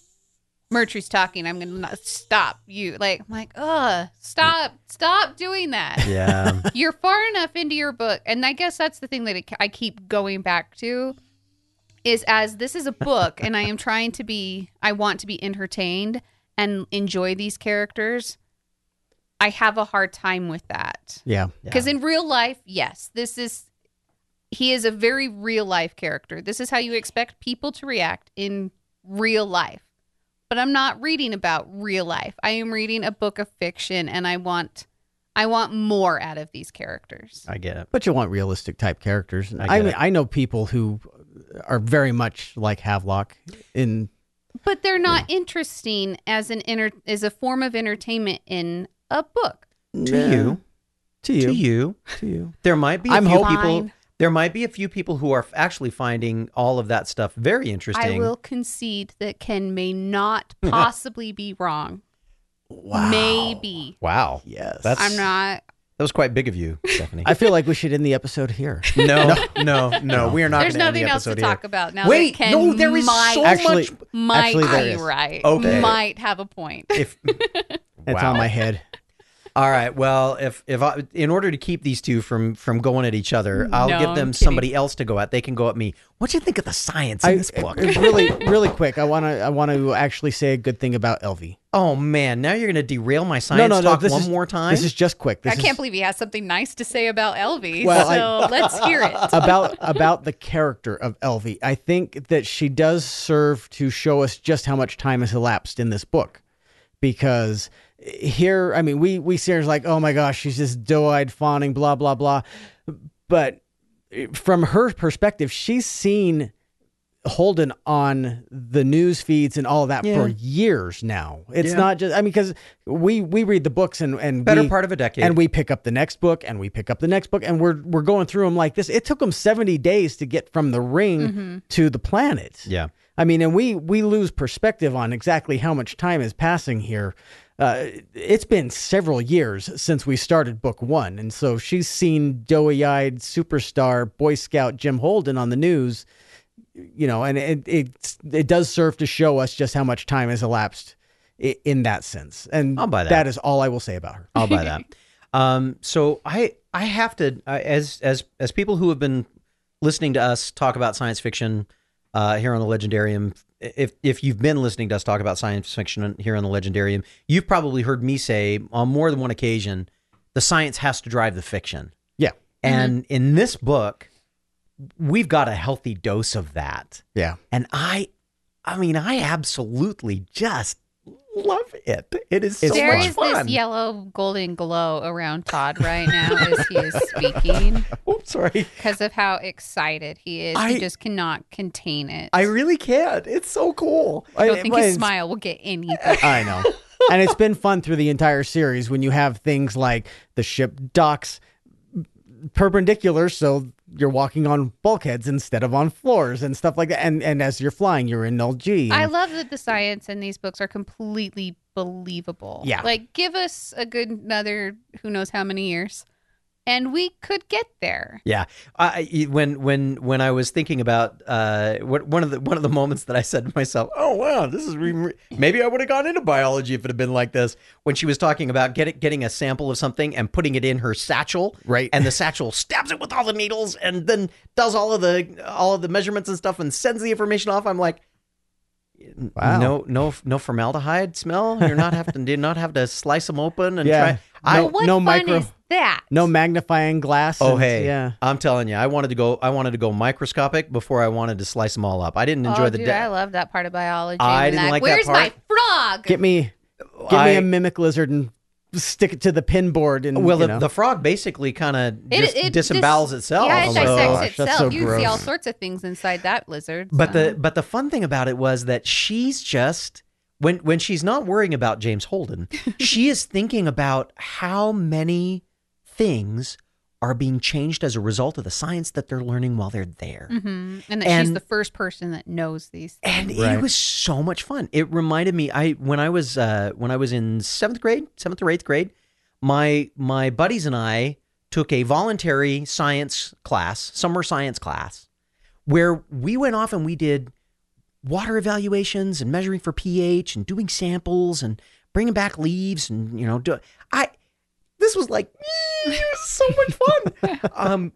Murtry's talking. I'm gonna not stop you. Like, I'm like, ugh, stop, stop doing that. Yeah. You're far enough into your book, and I guess that's the thing that it, I keep going back to, is as this is a book, and I am trying to be, I want to be entertained and enjoy these characters. I have a hard time with that. Yeah. Because in real life, yes, this is he is a very real life character. This is how you expect people to react in real life. But I'm not reading about real life. I am reading a book of fiction and I want I want more out of these characters. I get it. But you want realistic type characters. I I, mean, it. I know people who are very much like Havelock in but they're not interesting as an inter- as a form of entertainment in a book. To Nah. you, To you. to you, To you. there might be a I'm few hoping- people. Fine. There might be a few people who are actually finding all of that stuff very interesting. I will concede that Kenn may not possibly be wrong. Wow. Maybe. Wow. Yes. That's I'm not. That was quite big of you, Stephanie. I feel like we should end the episode here. no, no, no, We are not. There's gonna end the nothing else to episode talk here. about now. Wait, that Kenn no, there is might, so Actually- much. might actually there be is. right. Okay. Might have a point. If It's on my head. All right. Well, if if I, in order to keep these two from from going at each other, I'll No, give I'm them kidding. somebody else to go at. They can go at me. What do you think of the science in I, this book? uh, really, really quick. I want to. I want to actually say a good thing about Elvie. oh man, now you're going to derail my science No, no, no. talk This one is more time. This is just quick. This I can't believe he has something nice to say about Elvie. Well, so let's hear it. about about the character of Elvie. I think that she does serve to show us just how much time has elapsed in this book, because here, I mean, we we see her as like, oh my gosh, she's just doe-eyed fawning, blah blah blah, but from her perspective, she's seen Holden on the news feeds and all of that Yeah. for years now. It's Yeah. not just I mean because we we read the books and and better we, part of a decade. and we pick up the next book and we pick up the next book and we're we're going through them like this. It took them 70 days to get from the ring mm-hmm. to the planet. yeah. I mean, and we we lose perspective on exactly how much time is passing here. Uh, it's been several years since we started book one, and so she's seen doughy-eyed superstar Boy Scout Jim Holden on the news. You know, and it it it does serve to show us just how much time has elapsed in that sense. And I'll buy that. That is all I will say about her. I'll buy that. Um, so I I have to uh, as as as people who have been listening to us talk about science fiction uh, here on the Legendarium. If if you've been listening to us talk about science fiction here on the Legendarium, you've probably heard me say on more than one occasion, the science has to drive the fiction. Yeah, And in this book, we've got a healthy dose of that. yeah. And I, I mean, I absolutely just love it. It is so It's There much is fun. this yellow golden glow around Todd right now as he is speaking Oops, sorry. because of how excited he is. I- he just cannot contain it. I really can't. It's so cool. I don't think well, his smile will get any. I know. and it's been fun through the entire series when you have things like the ship docks perpendicular so you're walking on bulkheads instead of on floors and stuff like that and and as you're flying you're in null G I love that the science in these books are completely believable. Yeah. Like, give us a good another who knows how many years, and we could get there. Yeah. I, when when when I was thinking about uh, what, one of the one of the moments that I said to myself, "Oh wow, this is re- maybe I would have gone into biology if it had been like this." When she was talking about getting getting a sample of something and putting it in her satchel, Right. And the satchel stabs it with all the needles and then does all of the all of the measurements and stuff and sends the information off. I'm like. Wow. No, no, no formaldehyde smell. You're not have to did not have to slice them open and Yeah. try. I, No- what no fun micro- is that? no magnifying glass Oh and- hey, yeah I'm telling you, I wanted to go. I wanted to go microscopic before I wanted to slice them all up. I didn't enjoy oh, the. dude, de- I love that part of biology. I didn't like that Where's my frog? get me give me I- a mimic lizard and stick it to the pin board and well, you the, know. the frog basically kind of It- just it disembowels dis- itself. Yeah, it so- dissects oh, oh, Gosh, that's itself. so you see all sorts of things inside that lizard. But so. the but the fun thing about it was that she's just when when she's not worrying about James Holden, she is thinking about how many things are being changed as a result of the science that they're learning while they're there. Mhm. and that she's the first person that knows these. Things. And Right. it was so much fun. It reminded me I when I was uh, when I was in seventh grade, seventh or eighth grade, my my buddies and I took a voluntary science class, summer science class, where we went off and we did water evaluations and measuring for pH and doing samples and bringing back leaves and you know do I this was like it was so much fun. um,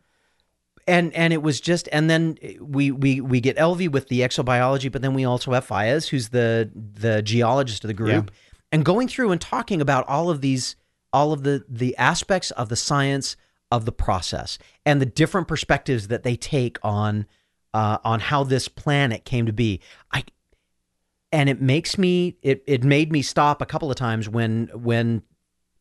and and it was just and then we we we get Elvie with the exobiology, but then we also have Fayez, who's the the geologist of the group, and going through and talking about all of these all of the the aspects of the science of the process and the different perspectives that they take on uh, on how this planet came to be. I and it makes me it it made me stop a couple of times when when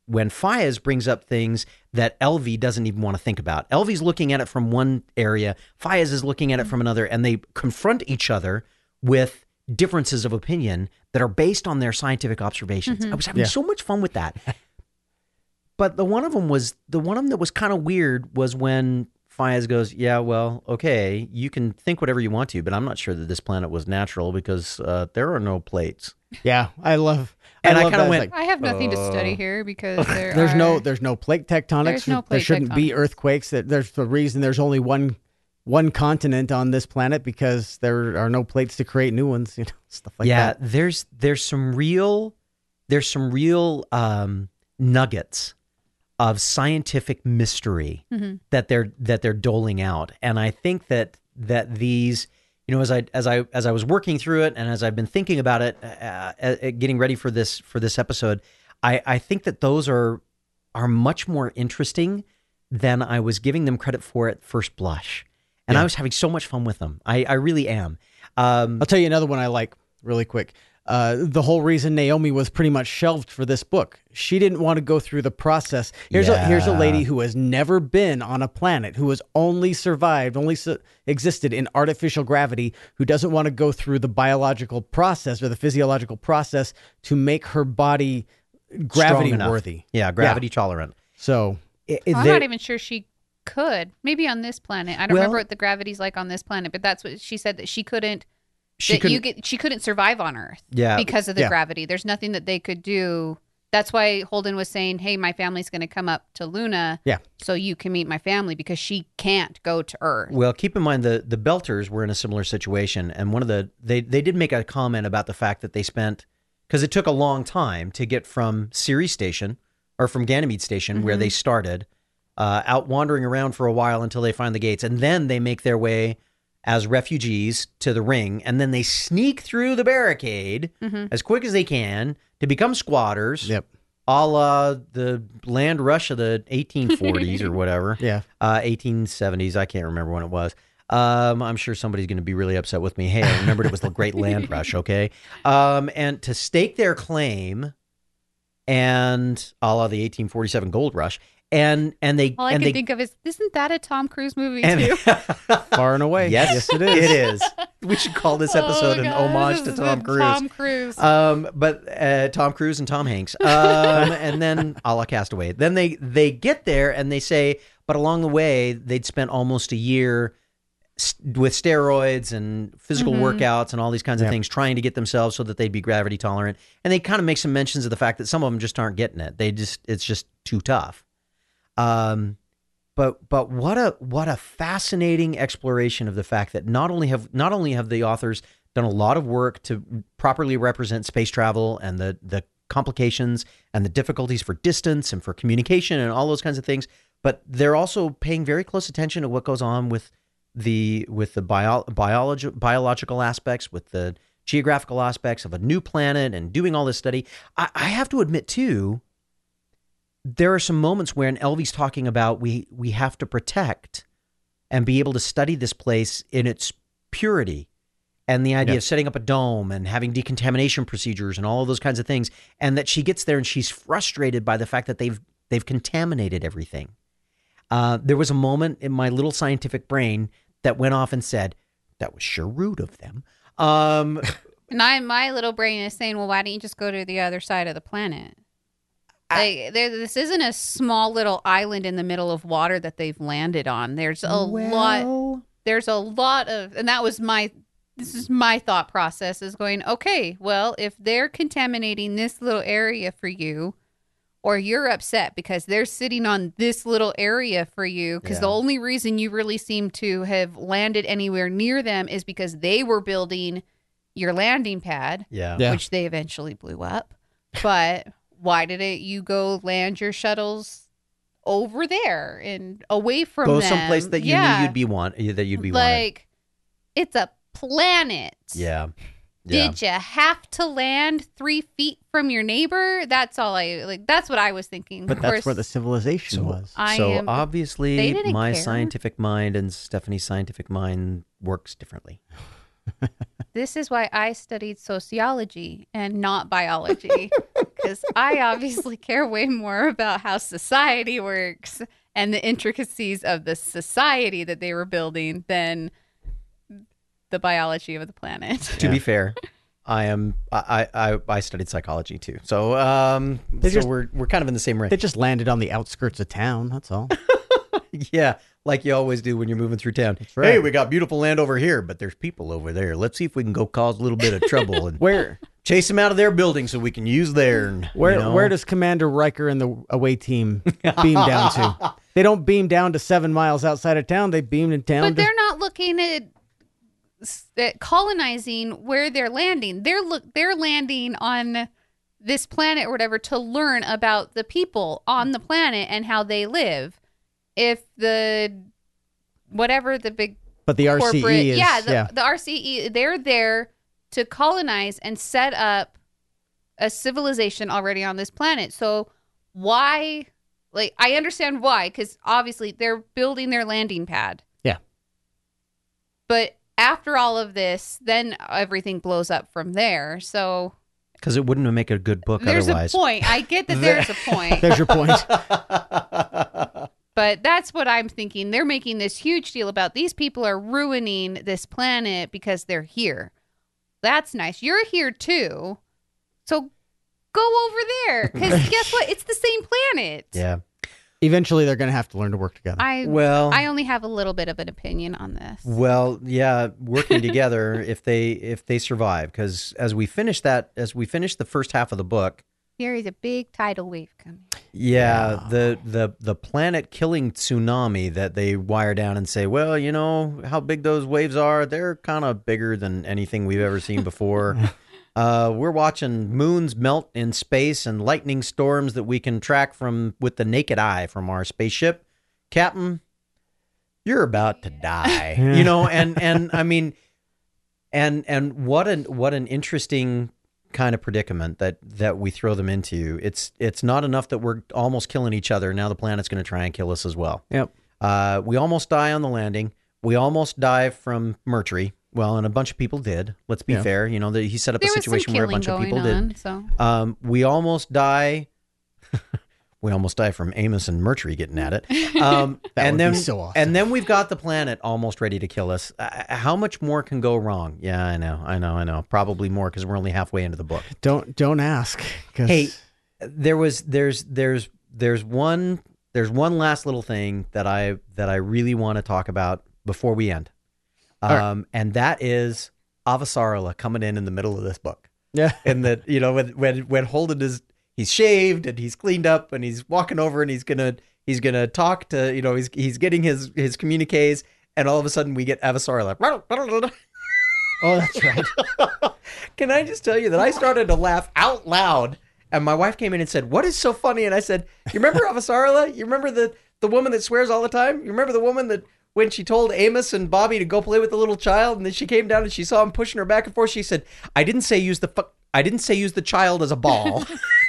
when Fayez brings up things that Elvie doesn't even want to think about. Elvie's looking at it from one area, Fayez is looking at it from another, and they confront each other with differences of opinion that are based on their scientific observations. I was having Yeah. so much fun with that. but the one of them was the one of them that was kind of weird was when Fayez goes, "Yeah, well, okay, you can think whatever you want to, but I'm not sure that this planet was natural because uh, there are no plates." Yeah, I love. And I love kinda went, like, I have nothing to study here because there there's are, no there's no plate tectonics. There's no there shouldn't be earthquakes. That there's the reason there's only one one continent on this planet because there are no plates to create new ones. You know, stuff like yeah, that. there's there's some real there's some real um, nuggets of scientific mystery Mm-hmm. that they're that they're doling out, and I think that that these you know as I as I as I was working through it and as I've been thinking about it, uh, uh, getting ready for this for this episode, I I think that those are are much more interesting than I was giving them credit for at first blush. And I was having so much fun with them. I, I really am. Um, I'll tell you another one I like really quick. Uh, the whole reason Naomi was pretty much shelved for this book, she didn't want to go through the process. Here's a here's a lady who has never been on a planet, who has only survived, only su- existed in artificial gravity, who doesn't want to go through the biological process or the physiological process to make her body gravity worthy. Yeah, gravity tolerant. So It- it- I'm there- not even sure she could. Maybe on this planet. I don't Well- remember what the gravity's like on this planet, but that's what she said that she couldn't. She that you get she couldn't survive on Earth. Yeah. because of the Yeah. gravity. There's nothing that they could do. That's why Holden was saying, "Hey, my family's going to come up to Luna, Yeah. so you can meet my family because she can't go to Earth." Well, keep in mind the the Belters were in a similar situation, and one of the they they did make a comment about the fact that they spent because it took a long time to get from Ceres Station or from Ganymede Station where they started, uh, out wandering around for a while until they find the gates, and then they make their way as refugees to the ring, and then they sneak through the barricade as quick as they can to become squatters. Yep. A la the land rush of the 1840s or whatever yeah, uh, 1870s. I can't remember when it was. Um, I'm sure somebody's going to be really upset with me. Hey, I remembered it was the Great Land Rush. Okay, um, and to stake their claim, and a la the 1847 Gold Rush, and and they All I and can they think of is, isn't that a Tom Cruise movie and too? far and away. yes, yes, it is. It is. We should call this episode Oh, an God, homage this to Tom Cruise. Tom Cruise. Um, but uh, Tom Cruise and Tom Hanks. Um, and then a la Castaway. Then they they get there and they say, but along the way they'd spent almost a year s- with steroids and physical workouts and all these kinds of Yep. things, trying to get themselves so that they'd be gravity tolerant. And they kind of make some mentions of the fact that some of them just aren't getting it. They just it's just too tough. Um, but but what a what a fascinating exploration of the fact that not only have not only have the authors done a lot of work to properly represent space travel and the the complications and the difficulties for distance and for communication and all those kinds of things, but they're also paying very close attention to what goes on with the with the bio, biology, biological aspects, with the geographical aspects of a new planet, and doing all this study. I, I have to admit too, there are some moments where, when Elvie's talking about we we have to protect and be able to study this place in its purity and the idea Yeah. of setting up a dome and having decontamination procedures and all of those kinds of things and that she gets there and she's frustrated by the fact that they've they've contaminated everything uh, there was a moment in my little scientific brain that went off and said that was sure rude of them um, and I, my little brain is saying, "Well, why don't you just go to the other side of the planet?" Like, there, this isn't a small little island in the middle of water that they've landed on. There's a lot. there's a lot of and that was my this is my thought process is going okay well if they're contaminating this little area for you or you're upset because they're sitting on this little area for you because the only reason you really seem to have landed anywhere near them is because they were building your landing pad yeah Yeah. which they eventually blew up but why did it you go land your shuttles over there and away from go them someplace that you yeah knew you'd be want that you'd be wanted like it's a planet. yeah yeah Did you have to land three feet from your neighbor? That's all I like. That's what I was thinking. But of that's course, where the civilization So- was. I so am- obviously my care. scientific mind and Stephanie's scientific mind works differently. this is why I studied sociology and not biology, because I obviously care way more about how society works and the intricacies of the society that they were building than the biology of the planet. To be fair, I am I I, I studied psychology too. So um so just- we're we're kind of in the same range. They just landed on the outskirts of town. That's all. yeah, like you always do when you're moving through town. Hey, we got beautiful land over here, but there's people over there. Let's see if we can go cause a little bit of trouble and Where chase them out of their building so we can use their. where you know? where does Commander Riker and the away team beam down to? They don't beam down to seven miles outside of town. They beam in town. But to- they're not looking at, at colonizing where they're landing. They're look they're landing on this planet or whatever to learn about the people on the planet and how they live. If the whatever the big but the RCE is yeah, the, yeah. the RCE they're there to colonize and set up a civilization already on this planet. So why like I understand why cuz obviously they're building their landing pad. Yeah. But after all of this, then everything blows up from there. So Because it wouldn't make a good book there's otherwise. a point. I get that there's a point. There's your point. But that's what I'm thinking. They're making this huge deal about these people are ruining this planet because they're here. That's nice. You're here too. So go over there. Because guess what? It's the same planet. yeah. Eventually, they're going to have to learn to work together. I Well, I only have a little bit of an opinion on this. Well, yeah, working together if they if they survive because as we finish that as we finish the first half of the book, Here is a big tidal wave coming. yeah, the the the planet killing tsunami that they wire down and say, well, you know how big those waves are, they're kind of bigger than anything we've ever seen before. Uh, we're watching moons melt in space and lightning storms that we can track from with the naked eye from our spaceship. Captain, you're about to die. You know, and and I mean and and what an what an interesting kind of predicament that that we throw them into. It's it's not enough that we're almost killing each other. Now the planet's going to try and kill us as well. yep. Uh, we almost die on the landing. We almost die from Murtry. Well, and a bunch of people did. Let's be Yeah. fair. You know, the, he set up There a situation where a bunch of people on. did. So Um, we almost die. We almost die from Amos and Murtry getting at it. Um, That and would be then, so awesome. And then we've got the planet almost ready to kill us. Uh, how much more can go wrong? Yeah, I know, I know, I know. Probably more because we're only halfway into the book. Don't don't ask. 'cause- Hey, there was there's there's there's one there's one last little thing that I that I really want to talk about before we end. Um, right. and that is Avasarala coming in in the middle of this book yeah. and that you know when when when Holden is he's shaved and he's cleaned up and he's walking over and he's gonna he's gonna talk to you know he's he's getting his his communiques and all of a sudden we get Avasar like Oh, that's right. can I just tell you that I started to laugh out loud and my wife came in and said what is so funny and I said you remember Avasarala you remember the the woman that swears all the time you remember the woman that when she told Amos and Bobbie to go play with the little child, and then she came down and she saw him pushing her back and forth. She said, "I didn't say use the fu- I didn't say use the child as a ball."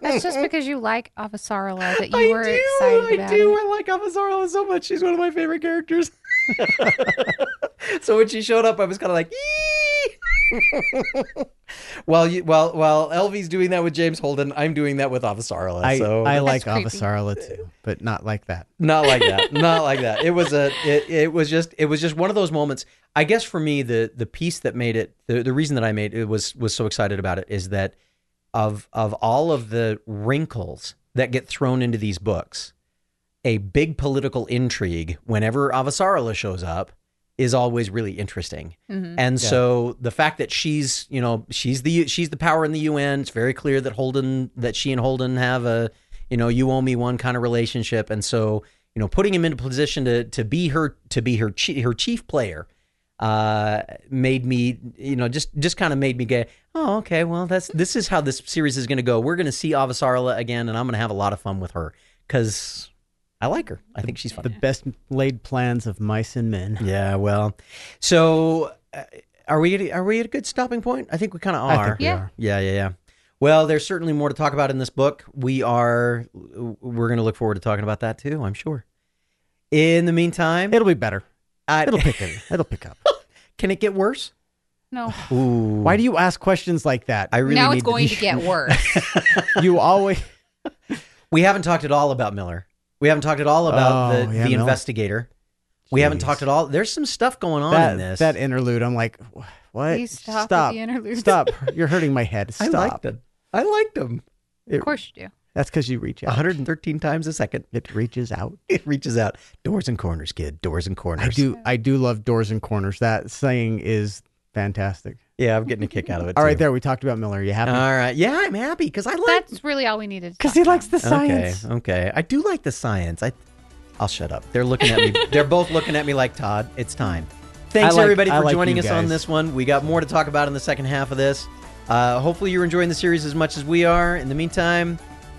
that's just because you like Avasarala that you I were do, excited I about I do. it. I like Avasarala so much. She's one of my favorite characters. so when she showed up, I was kind of like, "Ee!" while you, while while Elvie's doing that with James Holden, I'm doing that with Avasarala. I so I like creepy. Avasarala too, but not like that. not like that not like that it was a it, it was just it was just one of those moments i guess for me the the piece that made it the, the reason that i made it was was so excited about it is that of of all of the wrinkles that get thrown into these books a big political intrigue whenever avasarala shows up is always really interesting. Mhm. and so the fact that she's you know she's the she's the power in the un it's very clear that holden that she and holden have a you know you owe me one kind of relationship. And so you know putting him in a position to to be her to be her chief, her chief player uh made me you know just just kind of made me go oh okay well that's this is how this series is going to go we're going to see avasarala again and i'm going to have a lot of fun with her cuz i like her i think she's fun The best laid plans of mice and men. yeah well so uh, are we at, are we at a good stopping point i think we kind of I are think we Yeah. are. yeah, yeah, yeah. Well, there's certainly more to talk about in this book. We are we're going to look forward to talking about that too, I'm sure. In the meantime, It'll be better. I- It'll pick it. It'll pick up. can it get worse? No. Ooh. Why do you ask questions like that? I really now need it's going to, to get worse. you always We haven't talked at all about Miller. We haven't talked at all about Oh, the, yeah, the Miller. investigator. We haven't talked at all. There's some stuff going on that in this. that interlude. I'm like, What? Please stop Stop. the interludes. Stop. You're hurting my head. I Stop. liked it. I liked them. Of course you do. That's because you reach out. 113 times a second. It reaches out. It reaches out. Doors and corners, kid. Doors and corners. I do. I do love doors and corners. That saying is fantastic. Yeah, I'm getting a kick out of it. All too. right, there. We talked about Miller. You happy? All right. Yeah, I'm happy because I like. That's really all we needed. Because he likes the science. Okay. Okay. I do like the science. I. I'll shut up. They're looking at me. They're both looking at me like Todd. It's time. Thanks like- everybody for like joining you us on this one. We got more to talk about in the second half of this. Uh, hopefully you're enjoying the series as much as we are. In the meantime,